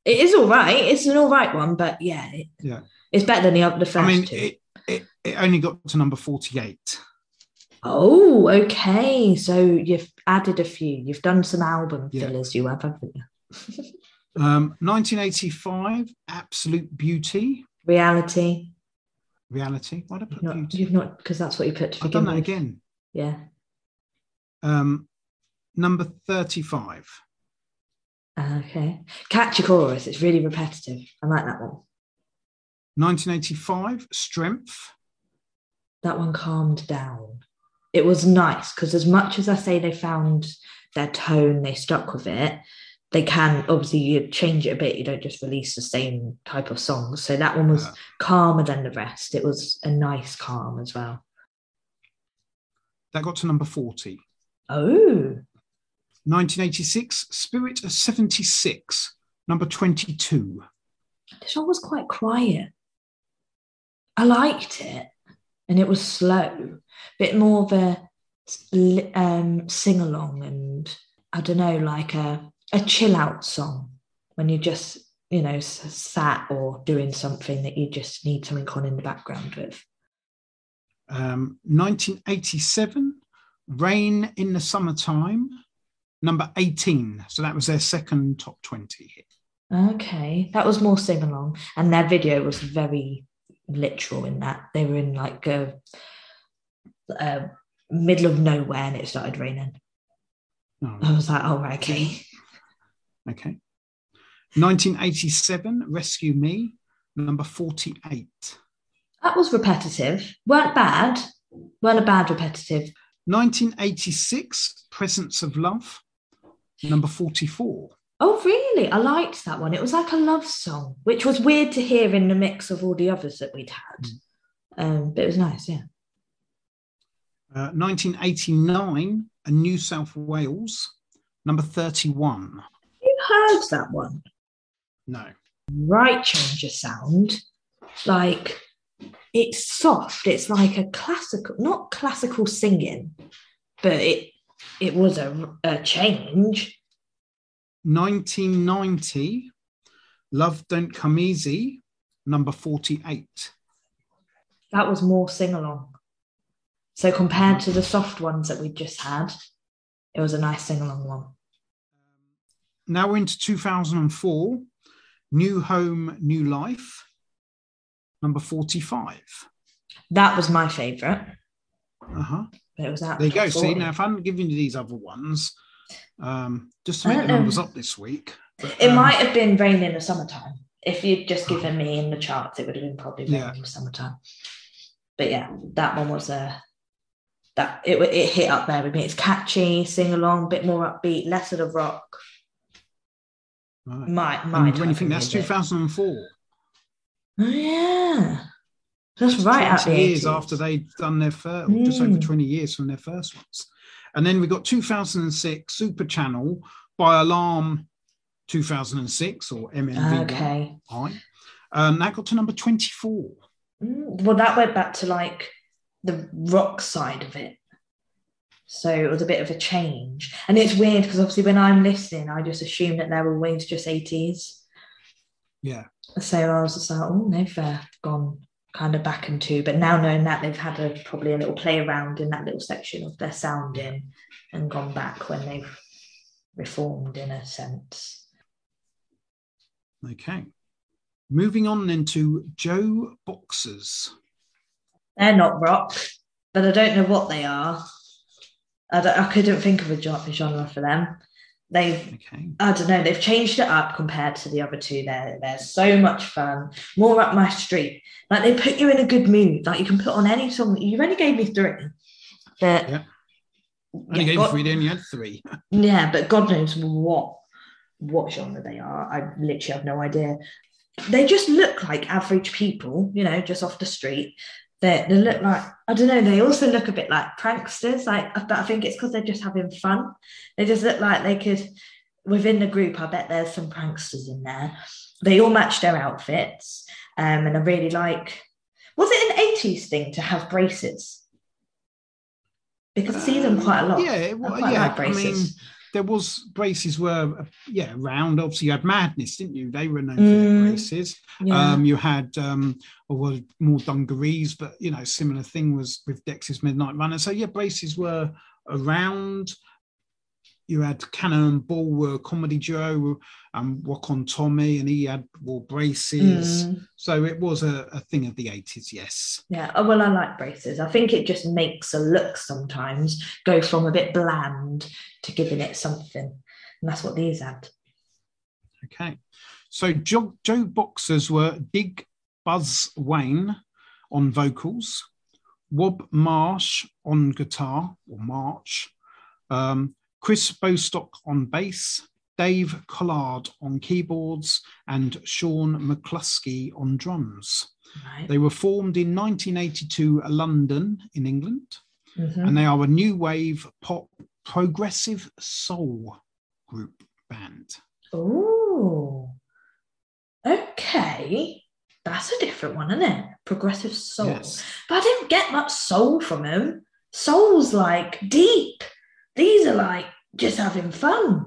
It is all right. It's an all right one, but yeah, it, Yeah. it's better than the, the first I mean, two. it, it, it only got to number 48. oh, okay. So you've added a few. You've done some album Yeah. fillers, you have, haven't you? Um, 1985, Absolute Beauty. Reality. Reality. Why did I You've put not, beauty? you've not, because that's what you put to I've done that with. again. Yeah. Um, number 35. Okay. Catch a chorus. It's really repetitive. I like that one. 1985, Strength. That one calmed down. It was nice because, as much as I say they found their tone, they stuck with it. They can obviously you change it a bit. You don't just release the same type of songs. So that one was Uh, calmer than the rest. It was a nice calm as well. that got to number 40. Oh, 1986, Spirit of 76. Number 22. this one was quite quiet. I liked it, and it was slow, bit more of a um, sing along, and I don't know, like a a chill out song when you just you know sat or doing something that you just need something on in the background with. Um, 1987, Rain in the Summertime. Number 18. So that was their second top 20 hit. Okay, that was more sing along, and their video was very literal in that they were in like a, a middle of nowhere and it started raining. Oh, I was like, oh, right, okay. okay. 1987, Rescue Me. Number 48. That was repetitive. weren't bad. weren't a bad repetitive. 1986, Presence of Love. Number 44. Oh, really? I liked that one. It was like a love song, which was weird to hear in the mix of all the others that we'd had. Um, but it was nice, yeah. Uh, 1989, a New South Wales. Number 31. You heard that one? No. Right change of sound. Like it's soft. It's like a classical, not classical singing, but it it was a, a change. 1990, Love Don't Come Easy. Number 48. That was more sing along. So compared to the soft ones that we just had, it was a nice sing along one. now we're into 2004. New Home, New Life. Number 45. That was my favourite. Uh huh. It was that. There you go. See, now if I hadn't given you these other ones, um, just to make the know. numbers up this week. but, It um, might have been Rain in the Summertime. If you'd just given me in the charts, it would have been probably Rain Yeah. in the Summertime. But yeah, that one was a. that it it hit up there with me. It's catchy, sing along, bit more upbeat, less of the rock. right. My my. And when you think that's 2004, Oh yeah, that's right. Out 20 the years 80s. after they'd done their first, just over Mm. 20 years from their first ones. And then we got 2006 Super Channel by Alarm 2006 or MNV. Okay. Um, that got to number 24. Mm, Well, that went back to like the rock side of it. So it was a bit of a change. And it's weird because obviously when I'm listening, I just assume that they're always just 80s. Yeah. So I was just like, oh, they've uh, gone kind of back into, but now knowing that they've had a probably a little play around in that little section of their sounding and gone back when they've reformed in a sense. Okay. Moving on then to Joe Boxers. They're not rock, but I don't know what they are. I, don't- I couldn't think of a genre for them. They've, Okay. I don't know, they've changed it up compared to the other two. They're, they're so much fun, more up my street. Like they put you in a good mood. Like you can put on any song. You only gave me three. But, Yeah. Only Yeah, gave God- three, they only had three. yeah, but God knows what what genre they are. I literally have no idea. They just look like average people, you know, just off the street. They, they look like I don't know. They also look a bit like pranksters. Like, but I think it's because they're just having fun. They just look like they could within the group. I bet there's some pranksters in there. They all match their outfits, um, and I really like. Was it an '80s thing to have braces? Because I see them quite a lot. Um, Yeah, it, I wa- quite yeah. like I mean, braces. There was braces were yeah around. Obviously, you had Madness, didn't you? They were known for their Mm. braces. Yeah. Um, you had um, or well, more dungarees, but you know, similar thing was with Dexys Midnight Runner. So yeah, braces were around. You had Cannonball Ball were a comedy duo, um, Walk on Tommy, and he had wore braces. Mm, So it was a, a thing of the eighties. Yes. yeah. Oh, well, I like braces. I think it just makes a look sometimes go from a bit bland to giving it something. And that's what these had. Okay. So Joe, JoBoxers were Dig Buzz Wayne on vocals, Rob Marsh on guitar or March, um, Chris Bostock on bass, Dave Collard on keyboards, and Sean McLusky on drums. Right. They were formed in 1982 London in England, Mhm. and they are a new wave pop progressive soul group band. Oh, okay. That's a different one, isn't it? Progressive soul. Yes. But I didn't get much soul from him. Soul's like deep. These are like just having fun.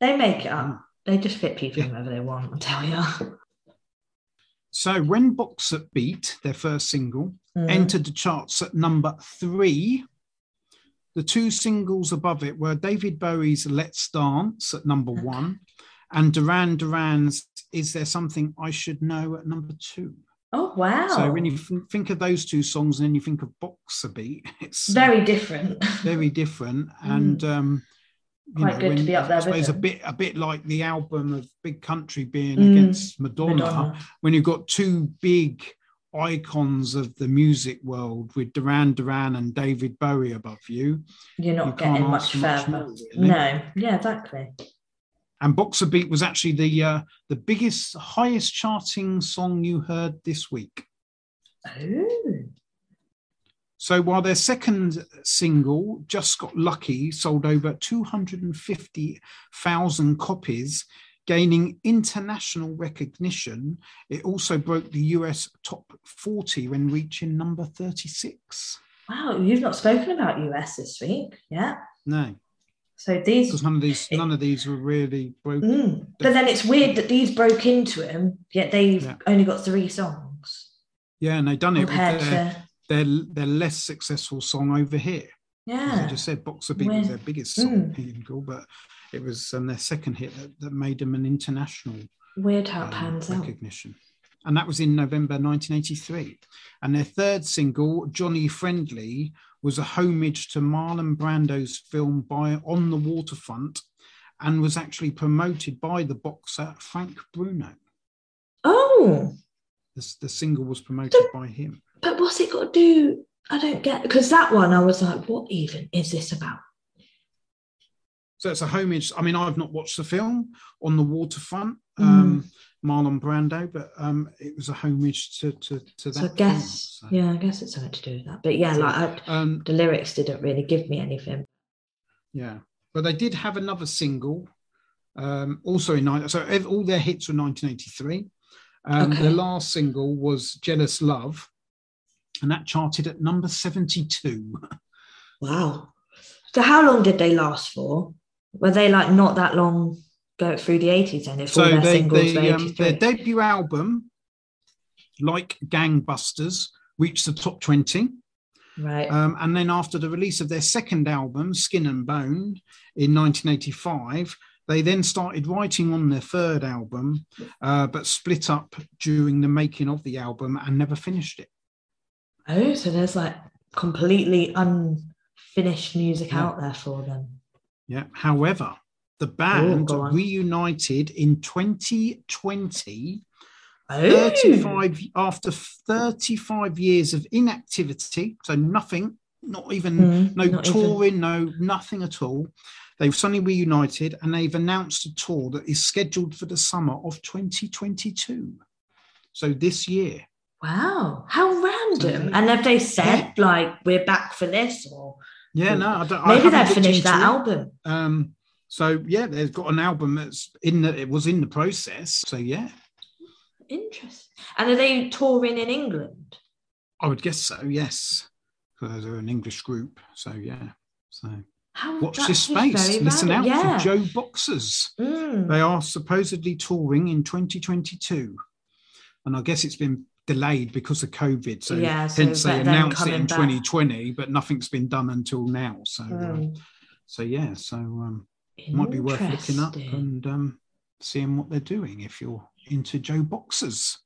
They make it up. They just fit people whoever they want, I tell you. So when Boxer Beat, their first single, Mm. entered the charts at number three, the two singles above it were David Bowie's Let's Dance at number Okay. one and Duran Duran's Is There Something I Should Know at number two. Oh wow! So when you think of those two songs and then you think of Boxer Beat, it's very different. very different and um you Quite good to be up there I with suppose a bit a bit like the album of Big Country being Mm, against Madonna, Madonna. when you've got two big icons of the music world with Duran Duran and David Bowie above you. You're not you getting much for much further. more, really. No, yeah, exactly. And Boxer Beat was actually the uh, the biggest, highest charting song you heard this week. Oh, So while their second single, Just Got Lucky, sold over 250,000 copies, gaining international recognition, it also broke the US top 40 when reaching number 36. wow! You've not spoken about US this week, yeah. No, So these, because none of these none of these were really broken. Mm. but then it's weird that these broke into him, yet they've Yeah. only got three songs Yeah, and they've done it with their, to their their less successful song over here. As I just said, Boxer Beat was their biggest song Mm. but it was um, their second hit that, that made them an international Weird how it um, pans out. recognition. And that was in November 1983. And their third single, Johnny Friendly, was a homage to Marlon Brando's film by On the Waterfront and was actually promoted by the boxer Frank Bruno. Oh, The, the single was promoted by him. but what's it got to do? I don't get because that one I was like, what even is this about? So it's a homage. I mean, I've not watched the film on the waterfront, Mm. um, Marlon Brando, but um, it was a homage to to, to that. So I guess, film, so. yeah, I guess it's something to do with that. But yeah, like I, Um, the lyrics didn't really give me anything. yeah, but they did have another single, um, also in nine. So all their hits were 1983. Um, Okay. The last single was "Jealous Love," and that charted at number 72. Wow. So how long did they last for? Were they like not that long through the 80s then if all their they, singles they, um, their debut album, like Gangbusters, reached the top 20. right. Um, and then after the release of their second album, Skin and Bone, in 1985, they then started writing on their third album, uh, but split up during the making of the album and never finished it. oh, so there's like completely unfinished music Yeah. out there for them. Yeah. However, the band reunited in 2020 Oh, 35 after 35 years of inactivity so nothing not even Mm, no not even- touring no nothing at all. They've suddenly reunited and they've announced a tour that is scheduled for the summer of 2022 so this year. Wow, how random. So- and have they said like we're back for this or yeah no I don't, maybe they've finished that album? um so yeah they've got an album that's in the it was in the process so yeah Interesting. And are they touring in England? i would guess so yes because they're an english group so yeah so How watch this space listen out yeah. for joe boxers Mm. They are supposedly touring in 2022. And I guess it's been delayed because of COVID. So Yeah, so hence they announced it in back. 2020, but nothing's been done until now. So Mm. so yeah, so um might be worth looking up and um seeing what they're doing if you're into JoBoxers.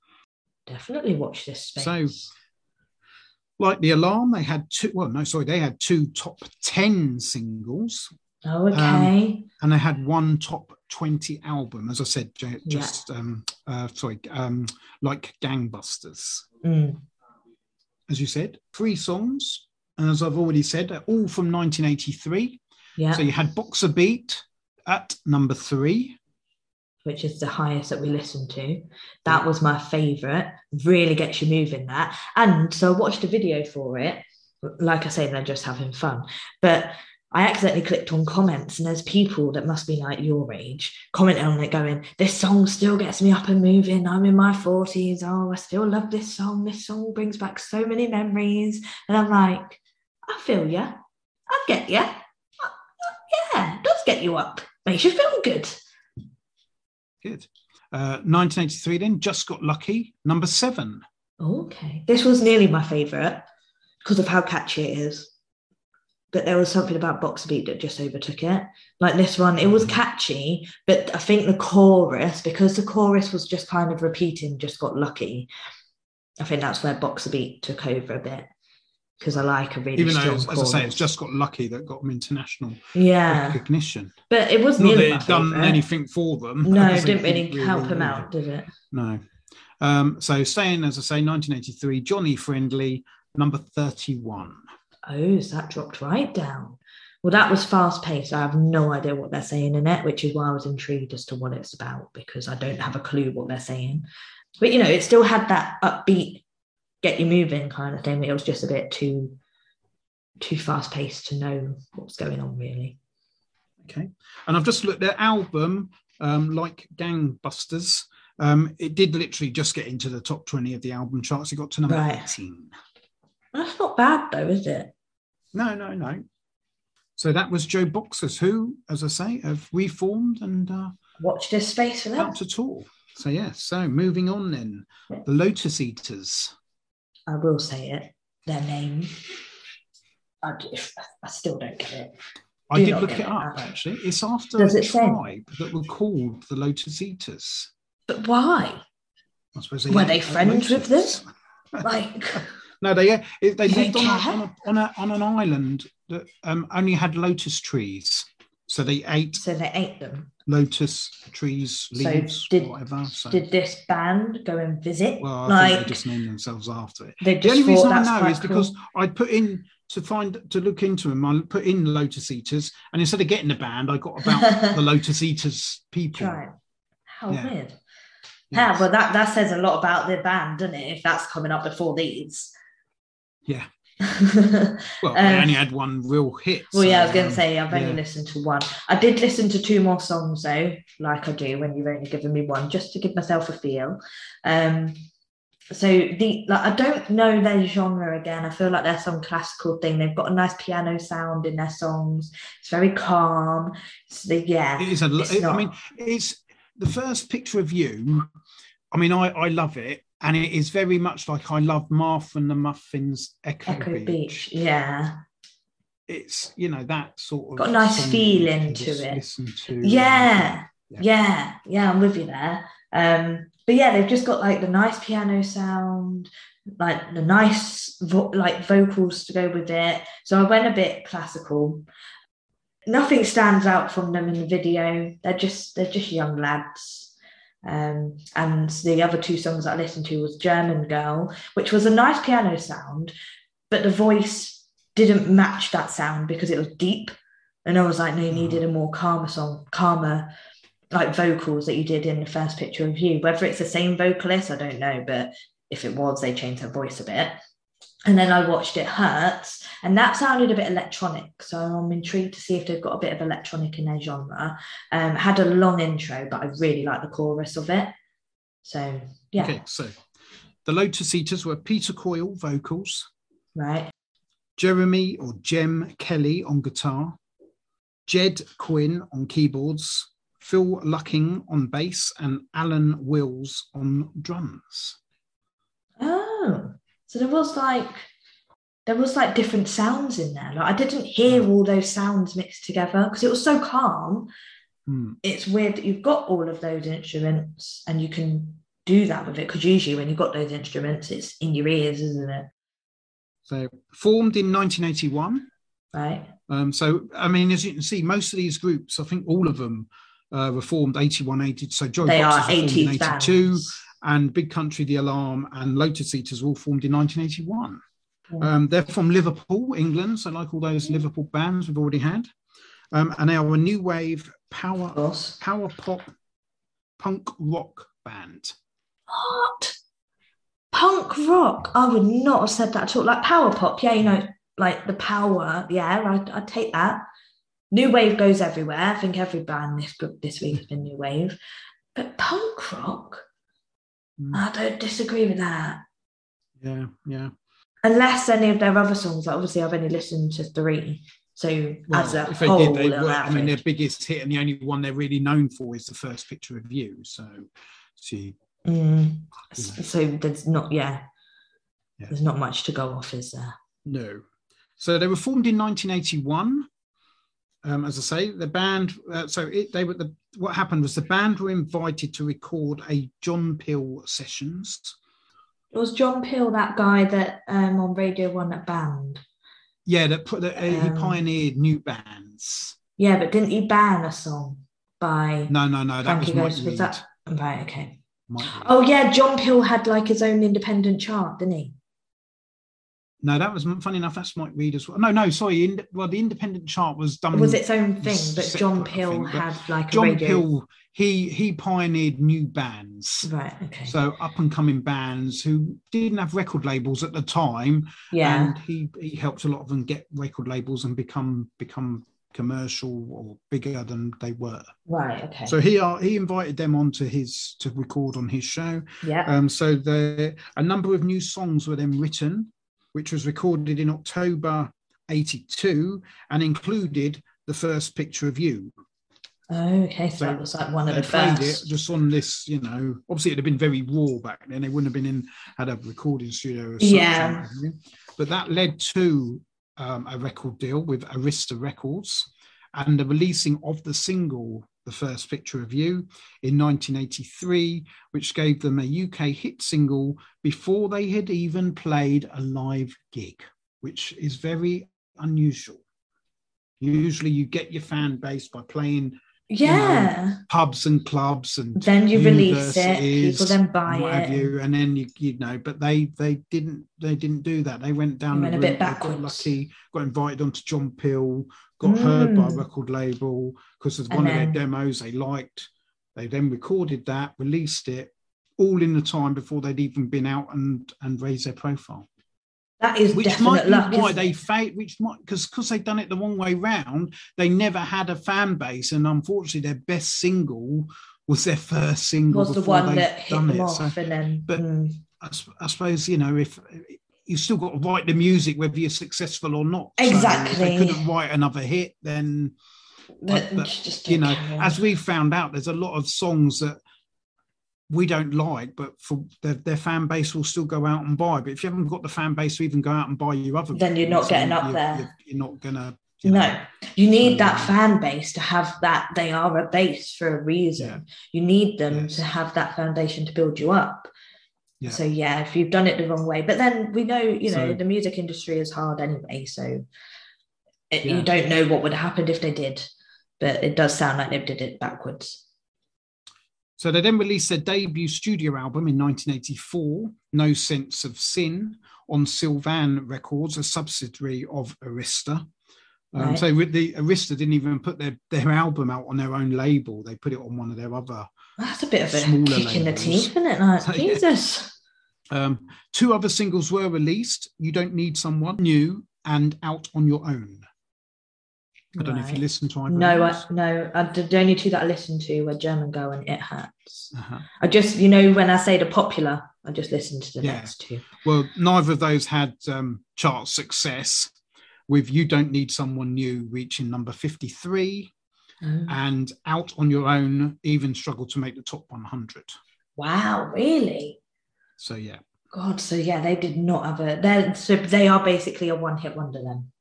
Definitely watch this space. So- Like the alarm, they had two well, no, sorry, they had two top 10 singles oh, okay. and they had one top 20 album as i said ju- Yeah. just um uh sorry um like gangbusters Mm. as you said three songs and as i've already said all from 1983 Yeah, so you had boxer beat at number three which is the highest that we listened to. That was my favourite. Really gets you moving that. And so I watched a video for it. Like I say, they're just having fun. But I accidentally clicked on comments, and there's people that must be like your age commenting on it, going, This song still gets me up and moving. I'm in my 40s. Oh, I still love this song. This song brings back so many memories. And I'm like, I feel you. I get ya. Yeah, it does get you up. Makes you feel good. good uh 1983 then just got lucky number seven Okay. This was nearly my favourite because of how catchy it is. But there was something about Boxer Beat that just overtook it. Like this one, it was catchy, but I think the chorus, because the chorus was just kind of repeating, just got lucky. I think that's where Boxer Beat took over a bit. Because I like a really even though as, as i say it's just got lucky that got them international yeah, recognition but it was not that it done favourite. anything for them No, it didn't really help him need out, did it? No. Um, so staying, as I say, 1983, Johnny Friendly, number 31. Oh, so that dropped right down. Well, that was fast paced. I have no idea what they're saying in it, which is why I was intrigued as to what it's about because I don't have a clue what they're saying. But you know, it still had that upbeat, get you moving kind of thing. It was just a bit too, too fast paced to know what's going on really. Okay. And I've just looked at their album, um, like Gangbusters. Um, it did literally just get into the top 20 of the album charts. It got to number Right. 18. That's not bad though, is it? No, no, no. So that was JoBoxers, who, as I say, have reformed and uh, Watch this space for that. out to tour. So, yeah, so moving on then. The Lotus Eaters. I will say it. Their name. I, I still don't get it. I did look it up that. actually. It's after Does a it say? tribe that were called the Lotus Eaters. But why? I suppose Were they friends with this? Like, No, they they Do they lived on a, on, a, on, a, on an island that um, only had lotus trees. So they ate so they ate them. Lotus trees, So leaves, did- whatever. So, Did this band go and visit? well, I like, they just named themselves after it. The just only reason I know is cool. because I put in to find to look into them. I put in Lotus Eaters, and instead of getting the band, I got about the Lotus Eaters people. Right. How Yeah. weird. Yes. Yeah, well, that, that says a lot about the band, doesn't it? If that's coming up before these. Yeah. Well, Um, only had one real hit. Well, yeah, I was going um, to say, I've only yeah. listened to one. I did listen to two more songs, though, like I do when you've only given me one, just to give myself a feel. Um, so the like I don't know their genre again. I feel like they're some classical thing. They've got a nice piano sound in their songs. It's very calm. It's the, yeah. It is a. it- I mean, it's the first picture of you. I mean, I I love it, and it is very much like I love Martha and the Muffins, Echo, Echo Beach. Beach. Yeah. It's you know that sort of Got a nice feeling to it. Listen to. Yeah. Yeah. Yeah. Yeah. I'm with you there. Um, but yeah, they've just got like the nice piano sound, like the nice vo- like vocals to go with it. So I went a bit classical. Nothing stands out from them in the video. They're just they're just young lads. Um, and the other two songs that I listened to was German Girl, which was a nice piano sound, but the voice didn't match that sound because it was deep. And I was like, no, you needed a more calmer song, calmer like vocals that you did in the first picture of you. Whether it's the same vocalist, I don't know, but if it was, they changed her voice a bit. And then I watched It Hurts, and that sounded a bit electronic. So I'm intrigued to see if they've got a bit of electronic in their genre. Um, had a long intro, but I really like the chorus of it. So yeah, Okay, so the Lotus Eaters were Peter Coyle vocals, right. Jeremy or Jem Kelly on guitar, Ged Quinn on keyboards, Phil Lucking on bass, and Alan Wills on drums. Oh, so there was like there was like different sounds in there. Like I didn't hear all those sounds mixed together because it was so calm. Hmm. It's weird that you've got all of those instruments and you can do that with it because usually when you've got those instruments, it's in your ears, isn't it? So formed in 1981. Right. Um, so I mean, as you can see, most of these groups, I think all of them uh, were formed 81, 80. So Joy They are Boxers were formed in 80s 82, bands. and Big Country, The Alarm, and Lotus Eaters all formed in 1981. Yeah. Um, they're from Liverpool, England. So like all those Liverpool bands we've already had, um, and they are a new wave power power pop punk rock band. What? Punk rock? I would not have said that at all. Like power pop, yeah, you know, like the power. Yeah, I'd, I'd take that. New wave goes everywhere. I think every band this this week has been new wave, but punk rock, Mm. I don't disagree with that. Yeah, yeah. Unless any of their other songs, like obviously I've only listened to three. So Well, as a if they whole, did, they were, I mean, their biggest hit and the only one they're really known for is the first picture of you. So, she, Mm. you know. so there's not, yeah, Yeah. there's not much to go off, is there? No. So they were formed in 1981. Um, as I say, the band. Uh, so it, they were the. What happened was the band were invited to record a John Peel sessions. It was John Peel, that guy that um, on Radio One that band. Yeah, that put that uh, he Um, pioneered new bands. Yeah, but didn't he ban a song by No, no, no. That was Frankie Goes? Was that right? Okay. Oh yeah, John Peel had like his own independent chart, didn't he? No, that was funny enough. That's Mike Read as well. No, no, sorry. In, well, the independent chart was done. It was its own thing, but separate, John think, had like a John radio. Peel. He he pioneered new bands. Right. Okay. So up and coming bands who didn't have record labels at the time, yeah. and he he helped a lot of them get record labels and become become commercial or bigger than they were. right. Okay. So he uh, he invited them onto his to record on his show. yeah. Um, so the a number of new songs were then written, which was recorded in October '82 and included the first picture of you. okay. So, so that was like one of the first. it just on this, you know. Obviously, it'd have been very raw back then. They wouldn't have been in had a recording studio. Yeah. but that led to um, a record deal with Arista Records, and the releasing of the single the first picture of you in 1983 which gave them a uk hit single before they had even played a live gig which is very unusual. Usually you get your fan base by playing yeah you know, pubs and clubs and then you release it people then buy what it. have you and then you you know but they they didn't they didn't do that. They went down They the a bit backwards. got lucky got invited onto john peel got heard by a Mm. record label because of one then- of their demos they liked. They then recorded that released it all in the time before they'd even been out and and raised their profile that is which might be luck why they failed which might because because they've done it the wrong way round they never had a fan base and unfortunately their best single was their first single was the one that hit done them it. off So and then but- mm. I, I suppose you know if you still got to write the music whether you're successful or not So if Exactly. they couldn't write another hit then That- but, just you know on. as we found out there's a lot of songs that we don't like but for their, their fan base will still go out and buy but if you haven't got the fan base to even go out and buy your other Then you're not getting up you're, there. you're, you're not gonna you know, no you need that um, fan base to have that they are a base for a reason Yeah. you need them Yes. to have that foundation to build you up Yeah. so yeah if you've done it the wrong way but then we know you know So- the music industry is hard anyway so eh, it, Yeah. you don't know what would have happened if they did but it does sound like they did it backwards So they then released their debut studio album in 1984, No Sense of Sin, on Sylvan Records, a subsidiary of Arista. Um, Right. So the Arista didn't even put their, their album out on their own label; they put it on one of their other. that's a bit of a kick in the teeth isn't it like So, yeah. jesus Um, two other singles were released: "You Don't Need Someone New" and "Out on Your Own." I don't know if you Right. listened to either. no I, no I, the only two that i listened to were german girl and it hurts Uh-huh. I just, you know, when I say the popular, I just listened to the Yeah. next two. Well, neither of those had um, chart success, with You Don't Need Someone New reaching number 53 Oh. and Out on Your Own even struggled to make the top 100. Wow, really? So, yeah. God, so yeah, they did not have a. They're so they are basically a one-hit wonder then,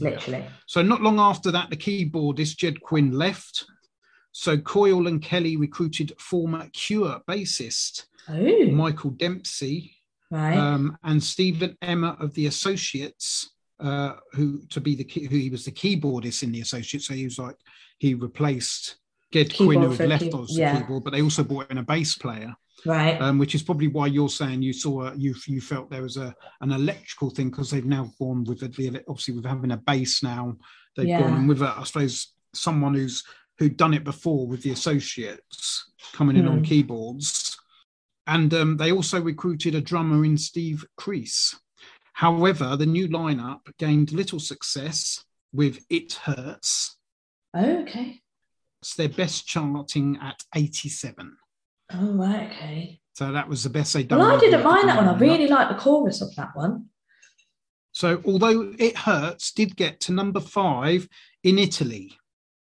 Yeah. literally. So, not long after that, the keyboardist Ged Quinn left. So, Coyle and Kelly recruited former Cure bassist Oh, Michael Dempsey right. um, and Stephen Emmer of the Associates, uh, who to be the key, who he was the keyboardist in the Associates. So he was like he replaced Ged Quinn, who had left key- on the yeah. keyboard, but they also brought in a bass player, right. um, which is probably why you're saying you saw a, you you felt there was a an electrical thing because they've now gone with the, the obviously with having a bass now they've Yeah. gone with a, I suppose someone who's who'd done it before with the Associates coming in on Hmm. keyboards. And um, they also recruited a drummer in Steve Crease. However, the new lineup gained little success with It Hurts. oh, okay. It's their best charting at 87. Oh, right. Okay. So that was the best they'd done. Well, I didn't mind that one. I really like the chorus of that one. So although It Hurts did get to number five in Italy.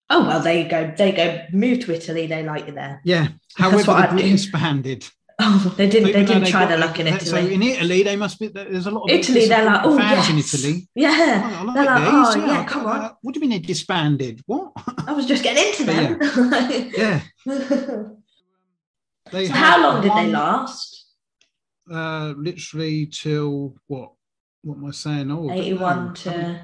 Oh well, there you go. They go. Move to Italy. They like you there. Yeah. That's However, the. Oh, they didn't. So They didn't try their luck in Italy. So in Italy, they must be. There's a lot of Italy, they're like, oh fans yes. in Italy. Yeah. Oh, like They're like, these. oh, yeah, yeah, come on. What do you mean they disbanded? What? I was just getting into them. yeah. so They had how long did they last? Uh, literally till what? What am I saying? Oh, I don't 81 to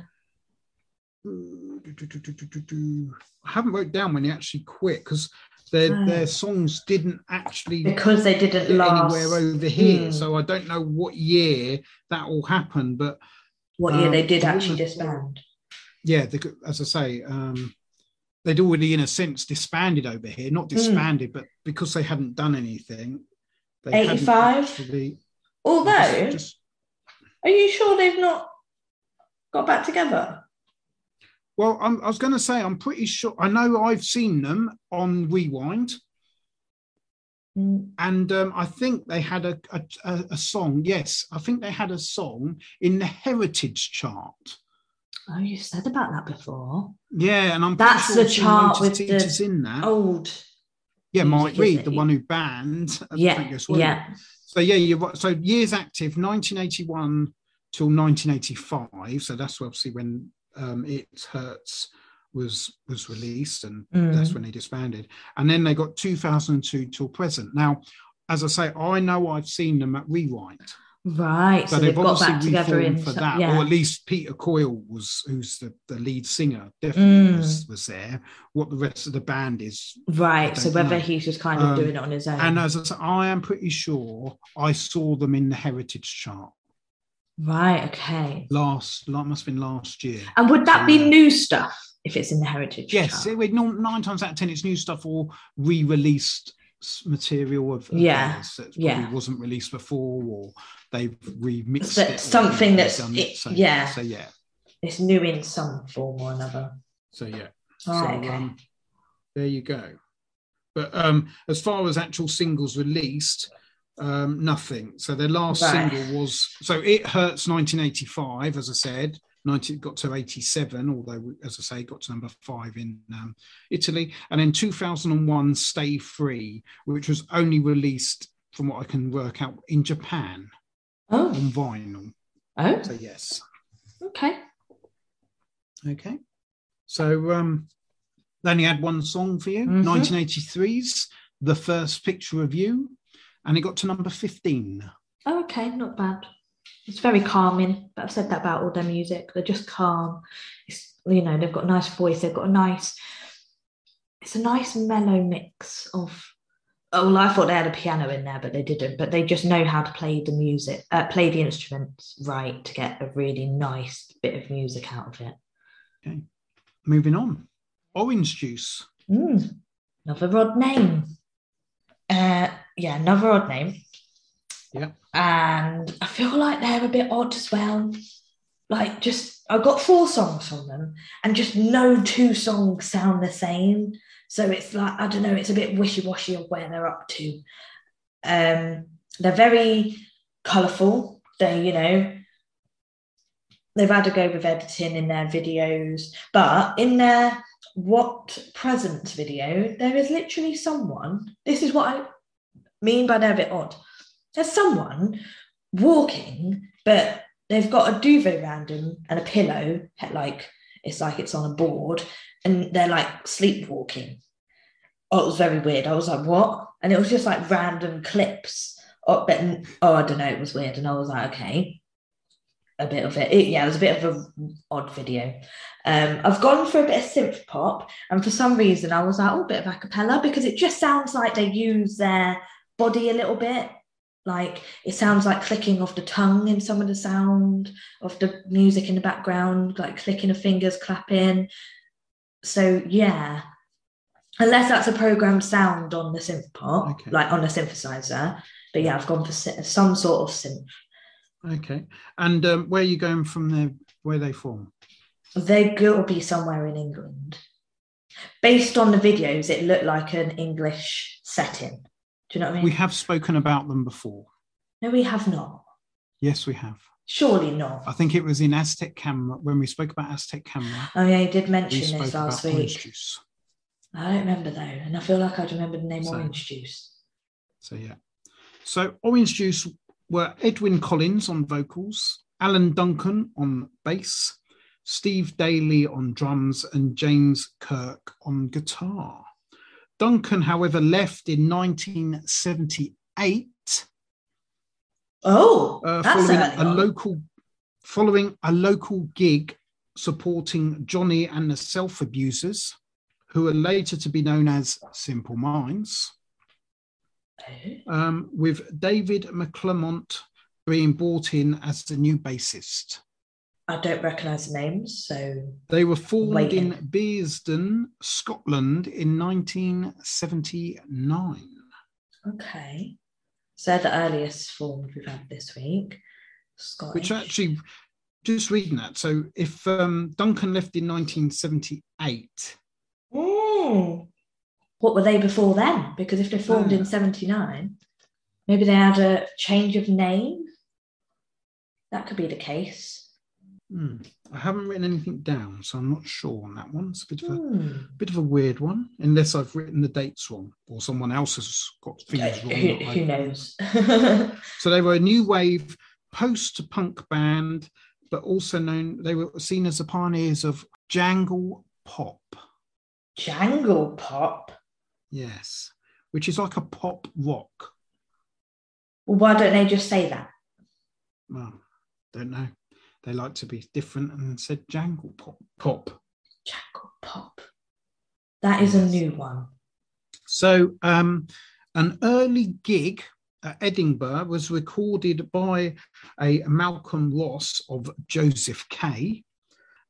I haven't wrote down when they actually quit because their Oh. their songs didn't actually because they didn't last. anywhere over here. Hmm. So I don't know what year that all happened, but What year um, they did actually disband? yeah, they, as I say, um, they'd already, in a sense, disbanded over here. Not Hmm. disbanded, but because they hadn't done anything. 85? Although, just- are you sure they've not got back together? well, I'm, I was going to say, I'm pretty sure. I know I've seen them on Rewind, Mm, and um, I think they had a, a, a song. Yes, I think they had a song in the Heritage chart. Oh, you've said about that before. Yeah, and I'm That's sure the chart with the in that. Old. yeah, Mike Read, the one who banned. Yeah, Thank You, Swallow. yeah. So yeah, you're right. So years active, 1981 till 1985. So that's obviously when um, it hurts was was released, and Mm. that's when they disbanded. And then they got 2002 till present. Now, as I say, I know I've seen them at Rewind, Right. so, So, they've, they've got obviously back together reformed in for that, yeah. or at least Peter Coyle was, who's the, the lead singer, definitely Mm. was, was there. What the rest of the band is, right. So whether know. he's just kind of Um, doing it on his own. and as I said, I am pretty sure I saw them in the Heritage chart right. Okay. last, like must have been last year. And would that So, be new stuff if it's in the heritage? Yes, chart? it, would- nine times out of ten, it's new stuff or re-released material of, of Yeah, theirs that probably yeah. wasn't released before, or they've remixed So- it. something that's- it- so, yeah. So yeah, It's new in some form or another. so yeah. So okay. um, there you go. But um, as far as actual singles released, um, nothing. So their last Right. single was so it hurts 1985, as I said. 90 got to 87, although as I say, got to number five in um, Italy, and then 2001, Stay Free, which was only released from what I can work out in Japan oh. on vinyl. Oh. So yes, Okay. Okay. So um they only had one song for you, Mhm. 1983's The First Picture of You, and it got to number 15. Oh, okay. Not bad. It's very calming. But I've said that about all their music. They're just calm. It's you know they've got a nice voice. They've got a nice. It's a nice mellow mix of. Oh, well, I thought they had a piano in there, but they didn't. But they just know how to play the music, uh, play the instruments right to get a really nice bit of music out of it. Okay, moving on. Orange Juice. Mm, another odd name. Uh, yeah, another odd name. Yeah. And I feel like they're a bit odd as well. Like, just I've got four songs from them, and just no two songs sound the same. So it's like I don't know. It's a bit wishy washy of where they're up to. Um, they're very colourful. They, you know, they've had a go with editing in their videos, but in their what present video, there is literally someone. This is what I mean by they're a bit odd. There's someone walking, but they've got a duvet around them and a pillow, like it's like it's on a board, and they're like sleepwalking. Oh, it was very weird. I was like, what? And it was just like random clips. Oh, but oh, I don't know. It was weird, and I was like, okay, a bit of it. it yeah, it was a bit of a odd video. Um, I've gone for a bit of synth pop, and for some reason, I was like, oh, a bit of a cappella because it just sounds like they use their body a little bit. Like it sounds like clicking of the tongue in some of the sound of the music in the background, like clicking of fingers, clapping. So yeah, unless that's a programmed sound on the synth part Okay. like on a synthesizer. But yeah, I've gone for some sort of synth. Okay. And um, where are you going from there? Where they form They will be somewhere in England. Based on the videos, it looked like an English setting. Do you know what I mean? We have spoken about them before. no, we have not. Yes, we have. Surely not. I think it was in Aztec Camera when we spoke about Aztec Camera. Oh yeah, you did mention this last week. juice. I don't remember though, and I feel like I'd remember the name So- orange juice. So yeah. So Orange Juice were Edwyn Collins on vocals, Alan Duncan on bass, Steve Daly on drums, and James Kirk on guitar. Duncan, however, left in 1978 Oh, uh, following a local following a local gig supporting Johnny and the Self Abusers, who are later to be known as Simple Minds. Oh. um, with David McClymont being brought in as the new bassist. I don't recognise the names, so They were formed Waiting. in Bearsden, Scotland in 1979. okay. So they're the earliest formed we've had this week. Scottish. Which actually, just reading that, so if um, Duncan left in 1978, Mm. What were they before then? Because if they formed Ah. in 79, maybe they had a change of name. That could be the case. Hmm, I haven't written anything down, so I'm not sure on that one. It's a bit of a Hmm. bit of a weird one, unless I've written the dates wrong or someone else has got things wrong. Who, who knows? So they were a new wave post punk band, but also known, they were seen as the pioneers of jangle pop. Jangle pop. Yes, which is like a pop rock. Well, why don't they just say that? Well, don't know. They like to be different and said jangle pop. Pop. Jangle pop. That is a new one. So, um, an early gig at Edinburgh was recorded by a Malcolm Ross of Joseph K,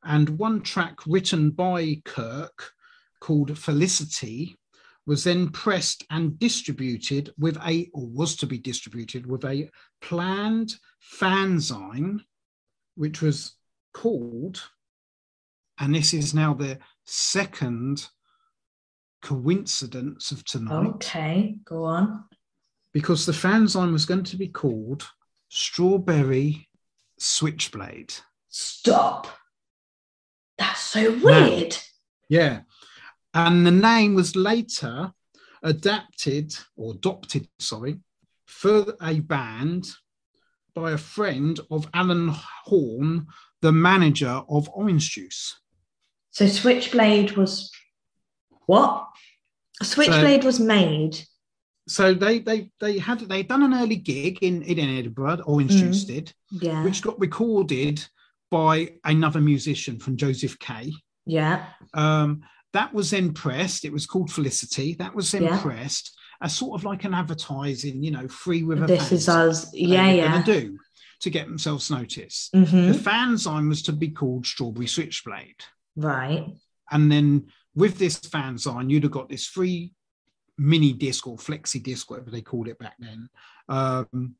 and one track written by Kirk called Felicity was then pressed and distributed with a, or was to be distributed with a planned fanzine, which was called, and this is now the second coincidence of tonight Okay, go on. because the fanzine was going to be called Strawberry Switchblade. Stop. That's so weird. Yeah. And the name was later adapted or adopted, sorry, for a band by a friend of Alan Horne, the manager of Orange Juice. So Switchblade was what? Switchblade was made. So they they they had they'd done an early gig in, in Edinburgh, Orange Mm. Juice did, Yeah. which got recorded by another musician from Joseph K. yeah. Um, that was then pressed. It was called Felicity. That was then Yeah. pressed as sort of like an advertising, you know, free with a This is us. Yeah, yeah. do to get themselves noticed. hmm The fanzine was to be called Strawberry Switchblade, Right. and then with this fanzine, you'd have got this free mini disc or flexi disc, whatever they called it back then, um,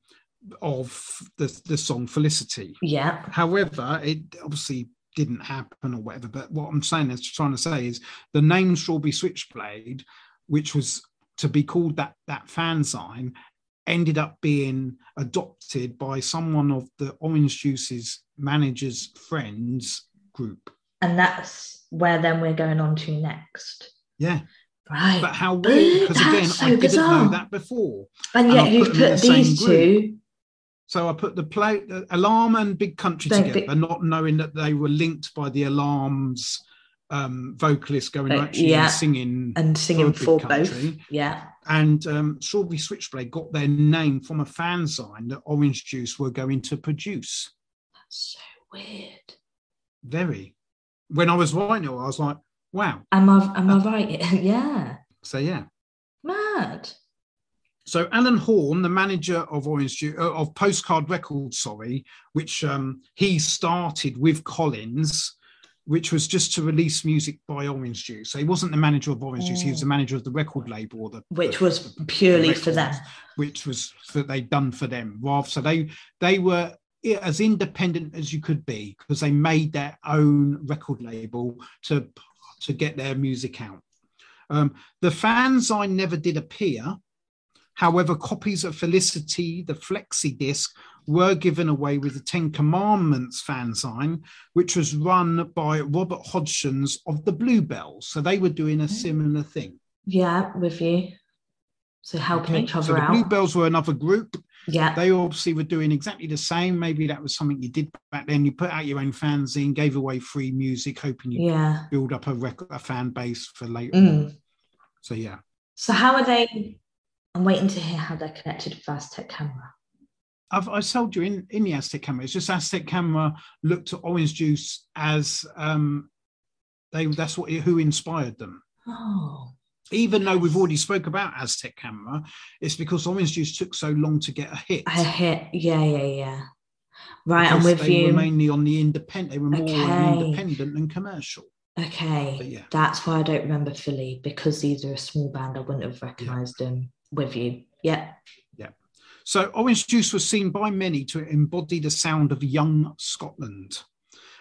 of the the song Felicity. Yeah. However, it obviously didn't happen or whatever. But what I'm saying is trying to say is the name Strawberry Switchblade, which was to be called that that fanzine, ended up being adopted by someone of the Orange Juice's manager's friends group. And that's where then we're going on to next. Yeah, Right. but how weird because again, so I didn't bizarre. know that before. and and yet I'll you've put put the these two. So I put the play the uh, alarm and Big Country Don't together, be- not knowing that they were linked by the alarms um, vocalist going Uh, actually yeah. singing And singing for both. Yeah. And um, Strawberry Switchblade got their name from a fanzine that Orange Juice were going to produce. That's so weird. Very. When I was writing it, I was like, wow. Am I am I right? yeah. So yeah. Mad. So Alan Horne, the manager of Orange Juice, uh, of Postcard Records, sorry, which um, he started with Collins, which was just to release music by Orange Juice. So he wasn't the manager of Orange Juice; he was the manager of the record label, or the Which the- was the- purely the for them. which was that they'd done for them. Rather, so they they were as independent as you could be because they made their own record label to to get their music out. Um, the fanzine never did appear. However, copies of Felicity, the flexi disc, were given away with the Ten Commandments fanzine, which was run by Robert Hodgson's of the Bluebells. So they were doing a similar thing. Yeah, with you. So helping Okay? each other so the out. Bluebells were another group. yeah. They obviously were doing exactly the same. Maybe that was something you did back then. You put out your own fanzine, gave away free music, hoping you yeah. build up a record, a fan base for later. Mm. So yeah, So how are they? I'm waiting to hear how they're connected with Aztec camera. I've I told you in in the Aztec camera. It's just Aztec camera looked at Orange Juice as um they that's what who inspired them. Oh. Even though we've already spoke about Aztec camera, it's because Orange Juice took so long to get a hit. I hit. Yeah, yeah, yeah. Right, I'm because with they you. were mainly on the independent. They were more Okay. independent than commercial. okay. Yeah. That's why I don't remember Philly because these are a small band. I wouldn't have recognized them with you. Yeah. So Orange Juice was seen by many to embody the sound of young Scotland.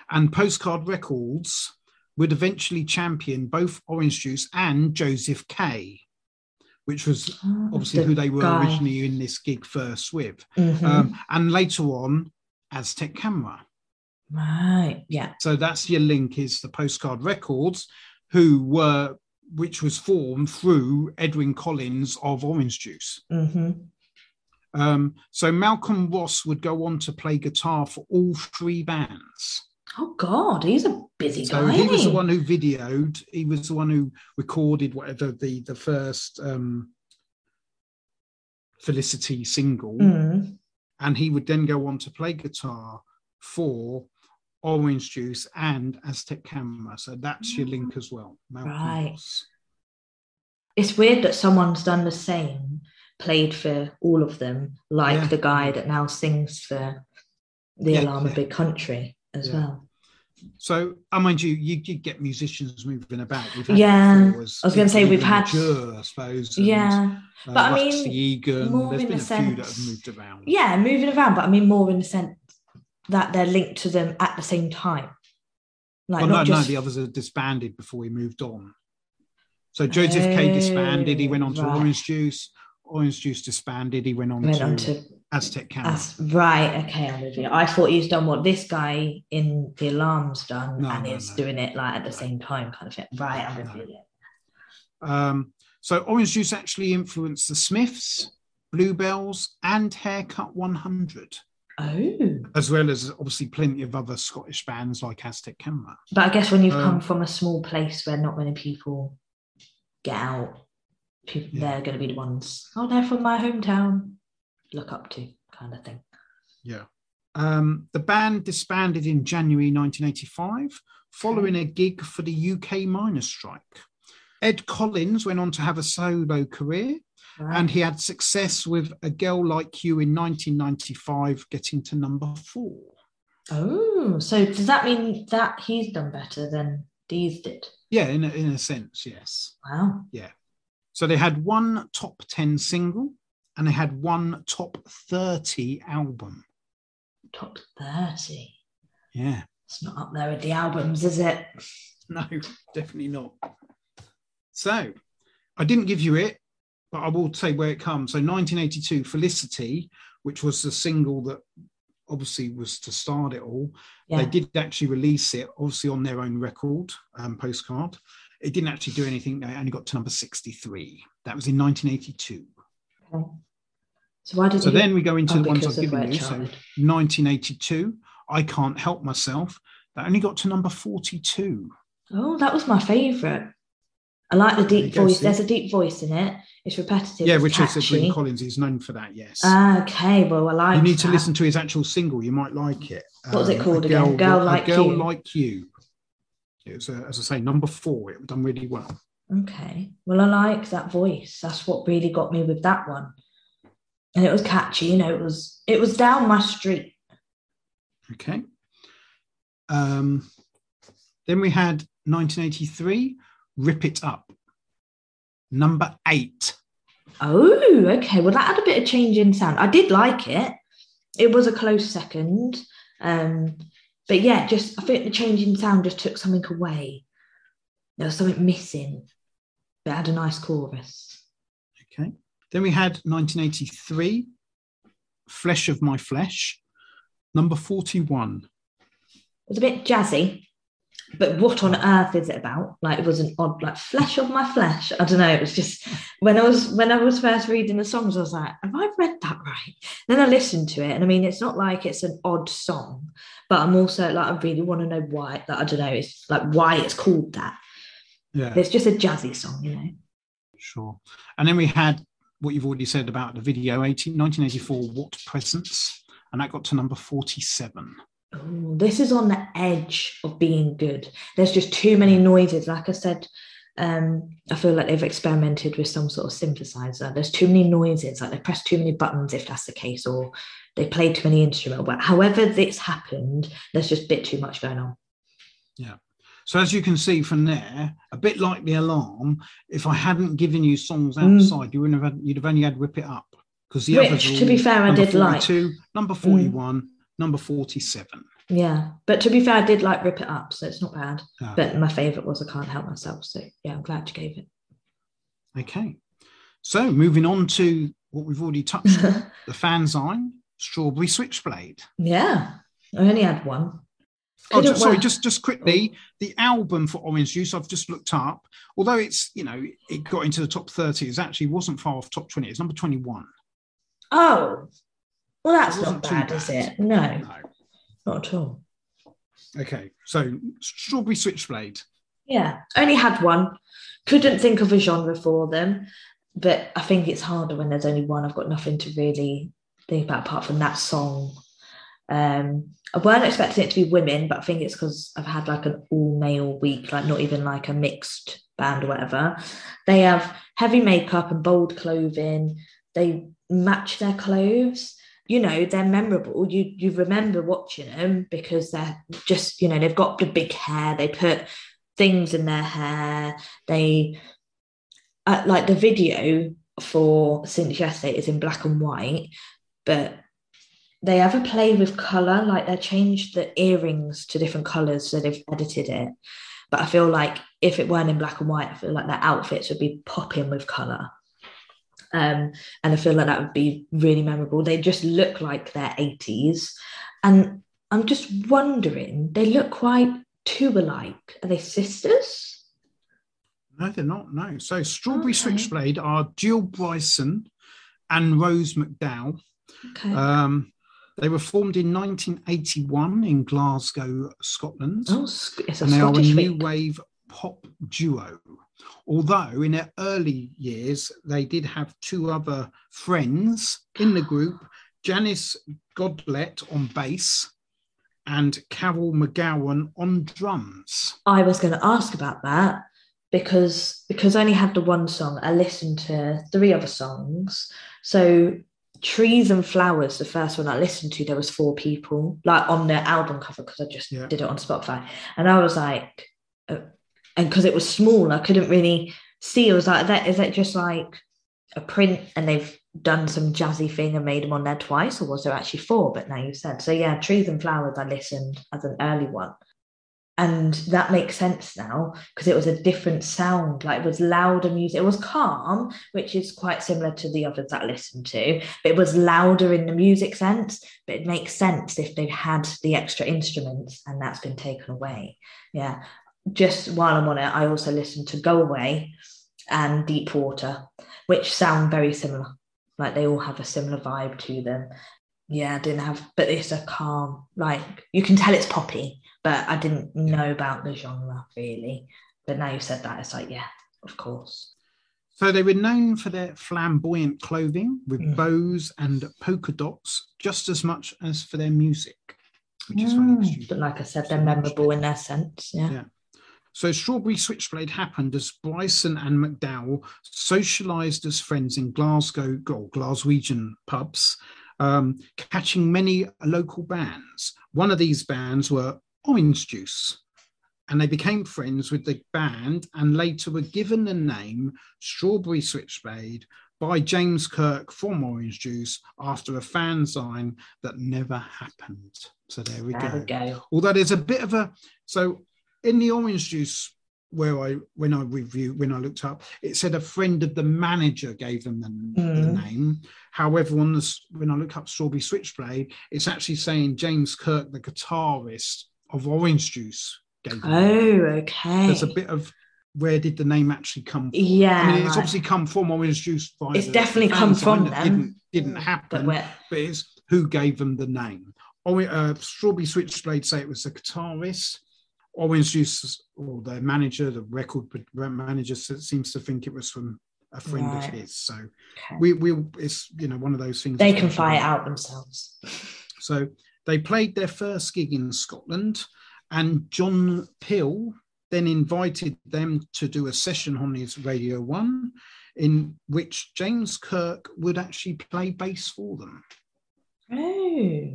And Postcard Records would eventually champion both Orange Juice and Joseph K, which was obviously The who they were guy. originally in this gig first with. Mhm. Um, and later on, Aztec Camera. right. Yeah. So that's your link is the Postcard Records, who were, which was formed through Edwyn Collins of Orange Juice. hmm Um, so Malcolm Ross would go on to play guitar for all three bands. Oh God, he's a busy So guy. he was the one who videoed. He was the one who recorded whatever the the first um, Felicity single, Mm. and he would then go on to play guitar for Orange Juice and Aztec Camera. So that's your link as well. Malcolm Right. Ross. It's weird that someone's done the same, played for all of them, like Yeah. the guy that now sings for the Yeah, Alarm yeah. of Big Country as Yeah. well. So I mind you, you did get musicians moving about. Yeah, I was gonna say we've had- Mature, I suppose. and, Yeah, uh, but I Rusty mean, Egan. more There's in been a the few that have moved around. yeah, moving around, but I mean more in the sense that they're linked to them at the same time. Like Well, no, not no, just the others are disbanded before he moved on. So Joseph K disbanded. He went on to Oh, right. Orange Juice. Orange Juice disbanded. He went on went to, on to Aztec Camera. That's right. Okay, I'm with you. I thought he's done what this guy in the alarm's done No, and no, is no. doing it like at the same time, kind of thing. Right, I'm with No. you. Um, so Orange Juice actually influenced the Smiths, Bluebells, and Haircut 100, Oh, as well as obviously plenty of other Scottish bands like Aztec Camera. but I guess when you've Um, come from a small place where not many people get out, people Yeah. they're going to be the ones. Oh, they're from my hometown. Look up to kind of thing. Yeah. Um, the band disbanded in January 1985 following a gig for the UK miners' strike. Ed Collins went on to have a solo career Right. and he had success with A Girl Like You in 1995, getting to number four. oh, so does that mean that he's done better than these did? Yeah, in a, in a sense, yes. Wow. So they had one top 10 single and they had one top 30 album. Top 30. Yeah. It's not up there with the albums, is it? No, definitely not. So I didn't give you it, but I will say where it comes. So 1982, Felicity, which was the single that obviously was to start it all. Yeah. They did actually release it, obviously on their own record, um, postcard. It didn't actually do anything. I only got to number 63. That was in 1982. Okay. So why did So then we go into Oh, the ones I've given you. So 1982, I Can't Help Myself. That only got to number 42. Oh, that was my favourite. I like the deep voice. There's a deep voice in it. It's repetitive. Yeah, which is catchy. Glenn Collins. is known for that, yes. Ah, okay, well, I like. you need to listen to his actual single. You might like it. What was it Um, called A again? Girl A Like Girl You. Like You. It was, uh, as I say, number four. It done really well. Okay, well, I like that voice. That's what really got me with that one, and it was catchy. You know, it was it was down my street. Okay. Um, then we had 1983, Rip It Up. Number eight. Oh, okay. Well, that had a bit of change in sound. I did like it. It was a close second. Um, but yeah, just I think the change in sound just took something away. There was something missing. But it had a nice chorus. Okay. Then we had 1983, Flesh of My Flesh. Number 41. It was a bit jazzy. But what on earth is it about? Like it was an odd, like flesh of my flesh. I don't know. It was just when I was when I was first reading the songs, I was like, have I read that right? Then I listened to it, and I mean, it's not like it's an odd song, but I'm also like, I really want to know why. Like I don't know, it's like why it's called that. Yeah. It's just a jazzy song, you know. Sure. And then we had what you've already said about the video 18, 1984, What Presents? And that got to number 47. Oh, this is on the edge of being good. There's just too many noises. Like I said, um, I feel like they've experimented with some sort of synthesizer. There's too many noises, like they press too many buttons if that's the case, or they play too many instruments. But however this happened, there's just a bit too much going on. Yeah. So as you can see from there, a bit like the alarm, if I hadn't given you songs Mm. outside, you wouldn't have had, you'd have only had Rip It Up. Because the others Which, are to be fair, I did like. 42, number 41, number 47. Yeah, but to be fair, I did like Rip It Up, so it's not bad. Ah, But my favourite was I Can't Help Myself. So yeah, I'm glad you gave it. okay. So moving on to what we've already touched on, the fanzine, Strawberry Switchblade. yeah, I only had one. Oh, just, sorry, just just quickly, the album for Orange Juice I've just looked up. Although it's you know it got into the top thirty, it actually wasn't far off top twenty. It's number twenty one. Oh, well, that's not wasn't bad, is it? No, No. not at all. Okay, so Strawberry Switchblade. Yeah, only had one. Couldn't think of a genre for them, but I think it's harder when there's only one. I've got nothing to really think about apart from that song. Um, I weren't expecting it to be women, but I think it's because I've had like an all male week, like not even like a mixed band or whatever. They have heavy makeup and bold clothing. They match their clothes. You know, they're memorable. You you remember watching them because they're just, you know, they've got the big hair. They put things in their hair. They uh, like the video for Since Yesterday is in black and white, but they have a play with color. Like they changed the earrings to different colors, so they've edited it. But I feel like if it weren't in black and white, I feel like their outfits would be popping with color. Um, and I feel like that would be really memorable. They just look like they're 80s. And I'm just wondering, they look quite too alike. Are they sisters? No, they're not. No. So Strawberry Okay. Switchblade are Jill Bryson and Rose McDowall. Okay. Um, they were formed in 1981 in Glasgow, Scotland, oh, it's a and they are a Scottish new week. wave pop duo. Although in their early years, they did have two other friends in the group Janice Goodlett on bass and Carol McGowan on drums. I was going to ask about that because because I only had the one song. I listened to three other songs. So trees and flowers, the first one I listened to, there was four people like on the album cover because I just Yeah. did it on Spotify, and I was like, uh, and because it was small, I couldn't really see. I was like, that is that just like a print, and they've done some jazzy thing and made them on there twice, or was there actually four? But now you said so. Yeah, trees and flowers. I listened as an early one and that makes sense now because it was a different sound like it was louder music it was calm which is quite similar to the others that i listened to but it was louder in the music sense but it makes sense if they had the extra instruments and that's been taken away yeah just while i'm on it i also listened to go away and deep water which sound very similar like they all have a similar vibe to them yeah, I didn't have, but it's a calm, like you can tell it's poppy, but I didn't know about the genre really. But now you said that, it's like, yeah, of course. So they were known for their flamboyant clothing with Mm. bows and polka dots just as much as for their music, which is funny. you- But like I said, they're memorable in their sense. Yeah. Yeah. So Strawberry Switchblade happened as Bryson and McDowall socialised as friends in Glasgow or Glaswegian pubs, um, catching many local bands. One of these bands were Orange Juice. And they became friends with the band and later were given the name Strawberry Switchblade by James Kirk from Orange Juice after a fanzine that never happened. So there we There go go. although there's a bit of a so in the orange juice where i when i reviewed when i looked up it said a friend of the manager gave them the, the Mm. name however on this when i look up strawberry switchblade it's actually saying james kirk the guitarist of orange juice gave them the. Oh, okay. there's a bit of where did the name actually come from Yeah. i mean it's right. obviously come from orange juice It's definitely come from them. didn't didn't happen we're, but it's who gave them the name. Oh, uh, Strawberry Switchblade say it was the guitarist. Orange Juice, or their manager, the record manager, seems to think it was from a friend Right. of his. So okay. we, we, it's you know one of those things. they can it out themselves. So they played their first gig in Scotland, and John Peel then invited them to do a session on his Radio One, in which James Kirk would actually play bass for them. Oh.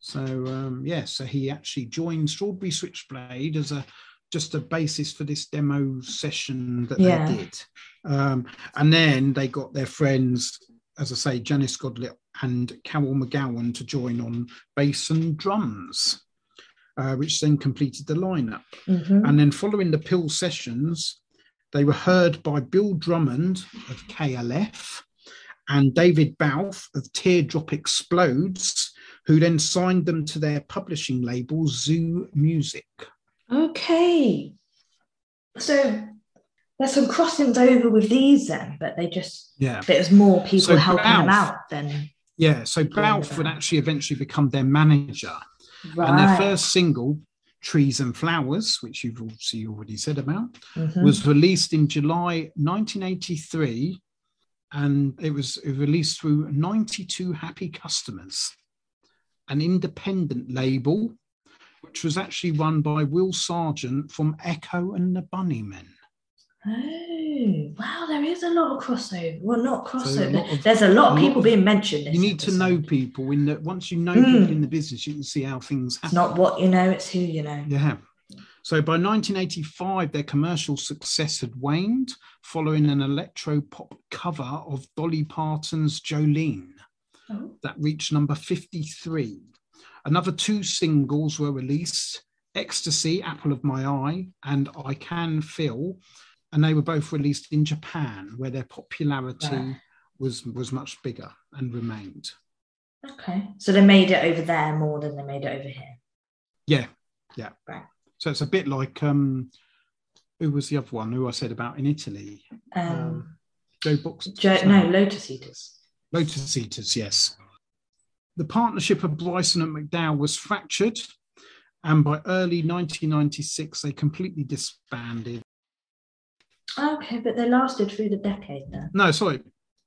So um, yeah, so he actually joined Strawberry Switchblade as a just a basis for this demo session that Yeah. they did, um, and then they got their friends, as I say, Janice Goodlett and Carol McGowan to join on bass and drums, uh, which then completed the lineup. Mhm. And then following the Peel sessions, they were heard by Bill Drummond of KLF and David Balfe of Teardrop Explodes, who then signed them to their publishing label, Zoo Music. Okay. So there's some crossings over with these then, but they just Yeah. there's more people So helping them out than Yeah. So Balfe would actually eventually become their manager. right. And their first single, Trees and Flowers, which you've obviously already said about, Mhm. was released in July 1983 and it was released through 92 Happy Customers, an independent label, which was actually run by Will Sergeant from Echo and the Bunnymen. Oh, wow, there is a lot of crossover. Well, not So a crossover. There's a lot of lot people of- being mentioned. You need to know people in that once you know Hmm. people in the business, you can see how things It's not what you know, it's who you know. Yeah. So by 1985, their commercial success had waned following an electro pop cover of Dolly Parton's Jolene Oh. that reached number 53. Another two singles were released Ecstasy, Apple of My Eye, and I Can Feel. And they were both released in Japan, where their popularity was, was much bigger and remained. Okay. So they made it over there more than they made it over here. Yeah, yeah. Right. So it's a bit like um, who was the other one who I said about in Italy? Um, Um, Joe Box. Jo- no, Lotus Eaters. Lotus Eaters, yes. The partnership of Bryson and McDowall was fractured, and by early 1996, they completely disbanded. Okay, but they lasted through the decade then. No, sorry.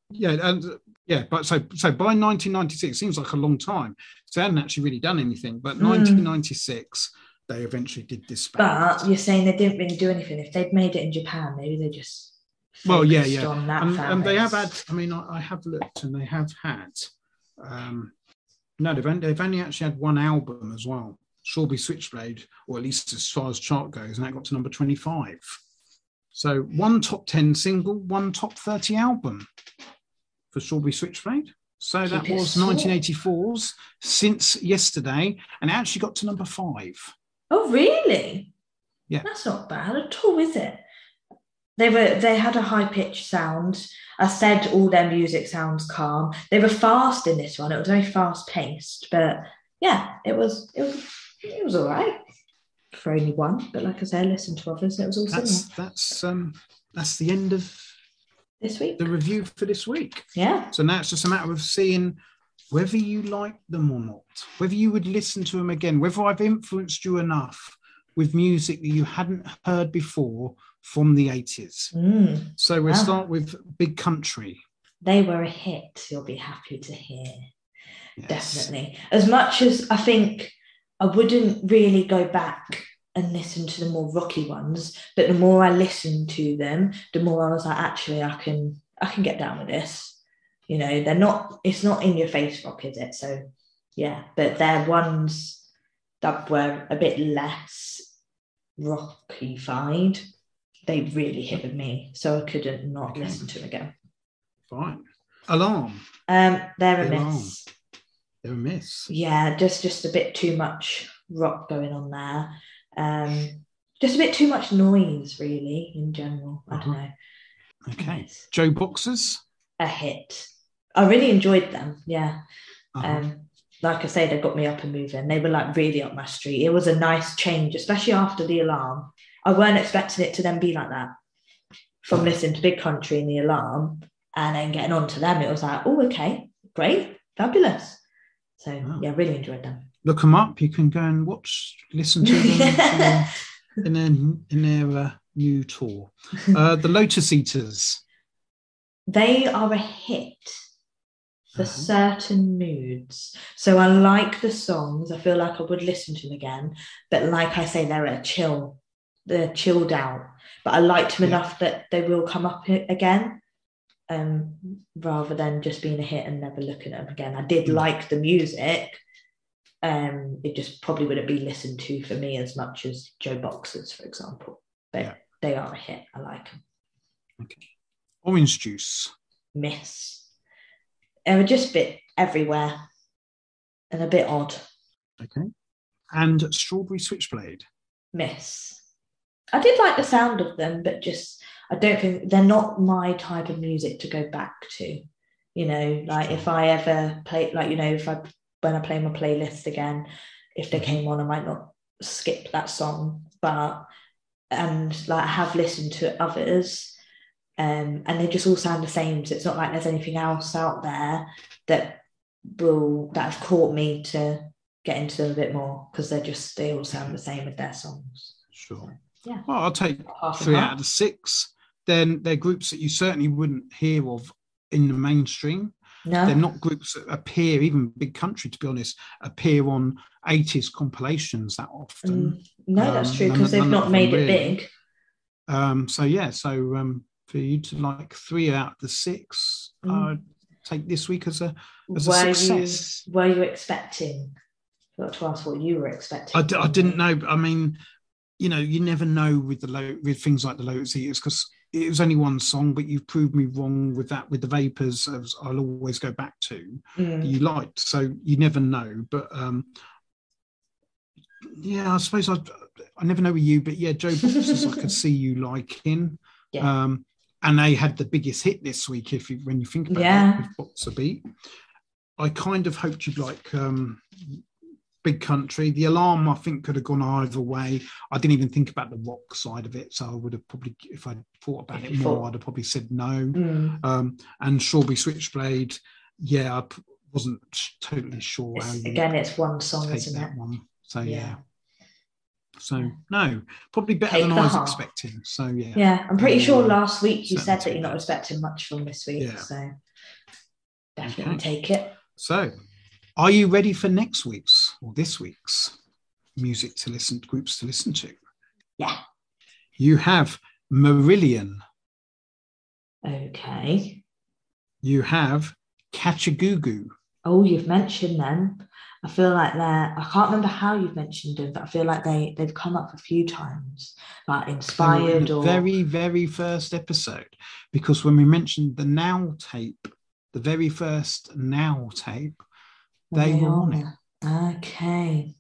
Yeah, and yeah, but so so by 1996 it seems like a long time. So they hadn't actually really done anything. But Mm. 1996, they eventually did disband. But you're saying they didn't really do anything. If they'd made it in Japan, maybe they just Well, yeah, yeah. that and, and they have had i mean I, I have looked and they have had um no they've only, they've only actually had one album as well strawberry switchblade or at least as far as chart goes and that got to number 25 so one top 10 single one top 30 album for strawberry switchblade so that Keep it was short. 1984's since yesterday and it actually got to number five Oh, really? Yeah. That's not bad at all, is it? They were they had a high pitched sound. I said all their music sounds calm. They were fast in this one. It was very fast paced, but yeah, it was it was it was all right for only one. But like I said, I listened to others. And it was all that's similar that's um that's the end of this week. the review for this week Yeah, So now it's just a matter of seeing whether you like them or not, whether you would listen to them again, whether I've influenced you enough with music that you hadn't heard before from the 80s. Mm, So we'll Ah. start with Big Country. they were a hit. You'll be happy to hear. Yes. definitely. As much as I think I wouldn't really go back and listen to the more rocky ones, but the more I listened to them, the more I was like, actually, I can I can get down with this. You know, they're not. It's not in your face rock, is it? So yeah, but they're ones that were a bit less rocky-fied. They really hit with me, so I couldn't not Okay. listen to them again. Fine. Alarm. Um, they're a are. miss. They're a miss. yeah, just just a bit too much rock going on there. Um, just a bit too much noise, really, in general. I don't Uh-huh. know. Okay. JoBoxers. a hit. I really enjoyed them. Yeah. Uh-huh. Um, like I say, they got me up and moving. They were like really up my street. It was a nice change, especially after the alarm. I weren't expecting it to then be like that. From listening to Big Country and the alarm and then getting on to them, it was like, oh, okay, great, fabulous. So Wow. yeah, really enjoyed them. Look them up. You can go and watch, listen to them uh, in their, in their uh, new tour. Uh, the Lotus Eaters. they are a hit for Uh-huh. certain moods. So I like the songs. I feel like I would listen to them again. But like I say, they're a chill. They're chilled out. But I liked them Yeah. enough that they will come up again. Um, rather than just being a hit and never looking at them again. I did Mm. like the music. Um, it just probably wouldn't be listened to for me as much as JoBoxers, for example. But Yeah. they are a hit. I like them. Orange Juice. miss. They were just a bit everywhere and a bit odd. Okay. And Strawberry Switchblade. Miss. I did like the sound of them, but just I don't think they're not my type of music to go back to. You know, like if I ever play, like you know, if I when I play my playlist again, if they came on, I might not skip that song, but and like I have listened to others, um, and they just all sound the same. So it's not like there's anything else out there that will that have caught me to get into them a bit more because they're just they all sound the same with their songs. Sure. Yeah. Well, I'll take three out of the six. Then they're groups that you certainly wouldn't hear of in the mainstream. No, They're not groups that appear, even big country, to be honest, appear on 80s compilations that often. Mm, no, that's Um, true because they've not made it big. Um, so yeah, so um, for you to like three out of the six, Mm. I'd take this week as a as a success. you were you expecting? Got to ask what you were expecting. I, d- I didn't know. I mean, you know, you never know with the low with things like the Lotus Eaters because it was only one song, but you've proved me wrong with that. With the Vapors, as I'll always go back to. Mm. You liked, so you never know. But um, yeah, I suppose I I never know with you, but yeah, JoBoxers I could see you liking. Yeah. Um, and they had the biggest hit this week, if you when you think about Yeah. it, with Boxer Beat. I kind of hoped you'd like um, Big Country. The alarm, I think, could have gone either way. I didn't even think about the rock side of it, so I would have probably, if I'd thought about it more, I'd have probably said no. Mm. Um, and Strawberry Switchblade, yeah, I wasn't totally sure how It's, again, it's one song, isn't that it? one. So yeah. Yeah. So no, probably better Take than I was half. expecting. So yeah. Yeah, I'm pretty sure Um, last week you said that you're not expecting much from this week, Yeah. so definitely Okay. take it. So, are you ready for next week's or this week's music to listen groups to listen to? Yeah. You have Marillion. Okay. You have Kajagoogoo. Oh, you've mentioned them. I feel like they're. I can't remember how you've mentioned them, but I feel like they they've come up a few times, like They in inspired the or very, very first episode, because when we mentioned the Now tape, the very first Now tape, they were on it. Okay,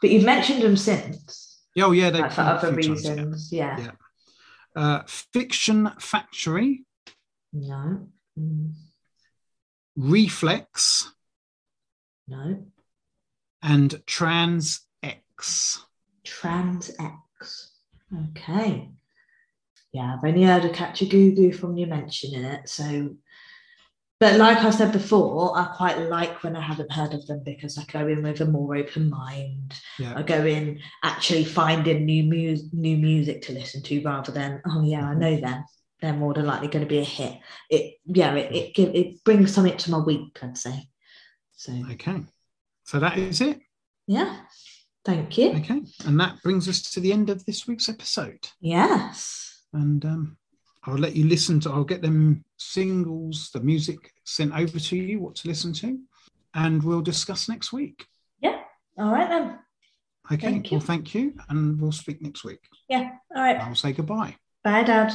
but you've mentioned them since, Oh yeah, they like for a other few times, yeah. reasons. Yeah. Yeah. Uh, Fiction Factory, No. Mm, Reflex, no. and Trans X. Trans X. Okay. Yeah, I've only heard of Kajagoogoo from you mentioning it. So, but like I said before, I quite like when I haven't heard of them because I go in with a more open mind. Yeah. I go in actually finding new mu- new music to listen to rather than oh yeah, I know them. They're more than likely going to be a hit. It yeah, it it, give, it brings something to my week, I'd say. So Okay. So that is it. yeah, thank you. Okay. And that brings us to the end of this week's episode. Yes. And um, I'll let you listen to, I'll get them singles, the music sent over to you, what to listen to, and we'll discuss next week. Yeah. All right then. Okay. Thank. Well, thank you. And we'll speak next week. Yeah. All right. I'll say goodbye. Bye, Dad.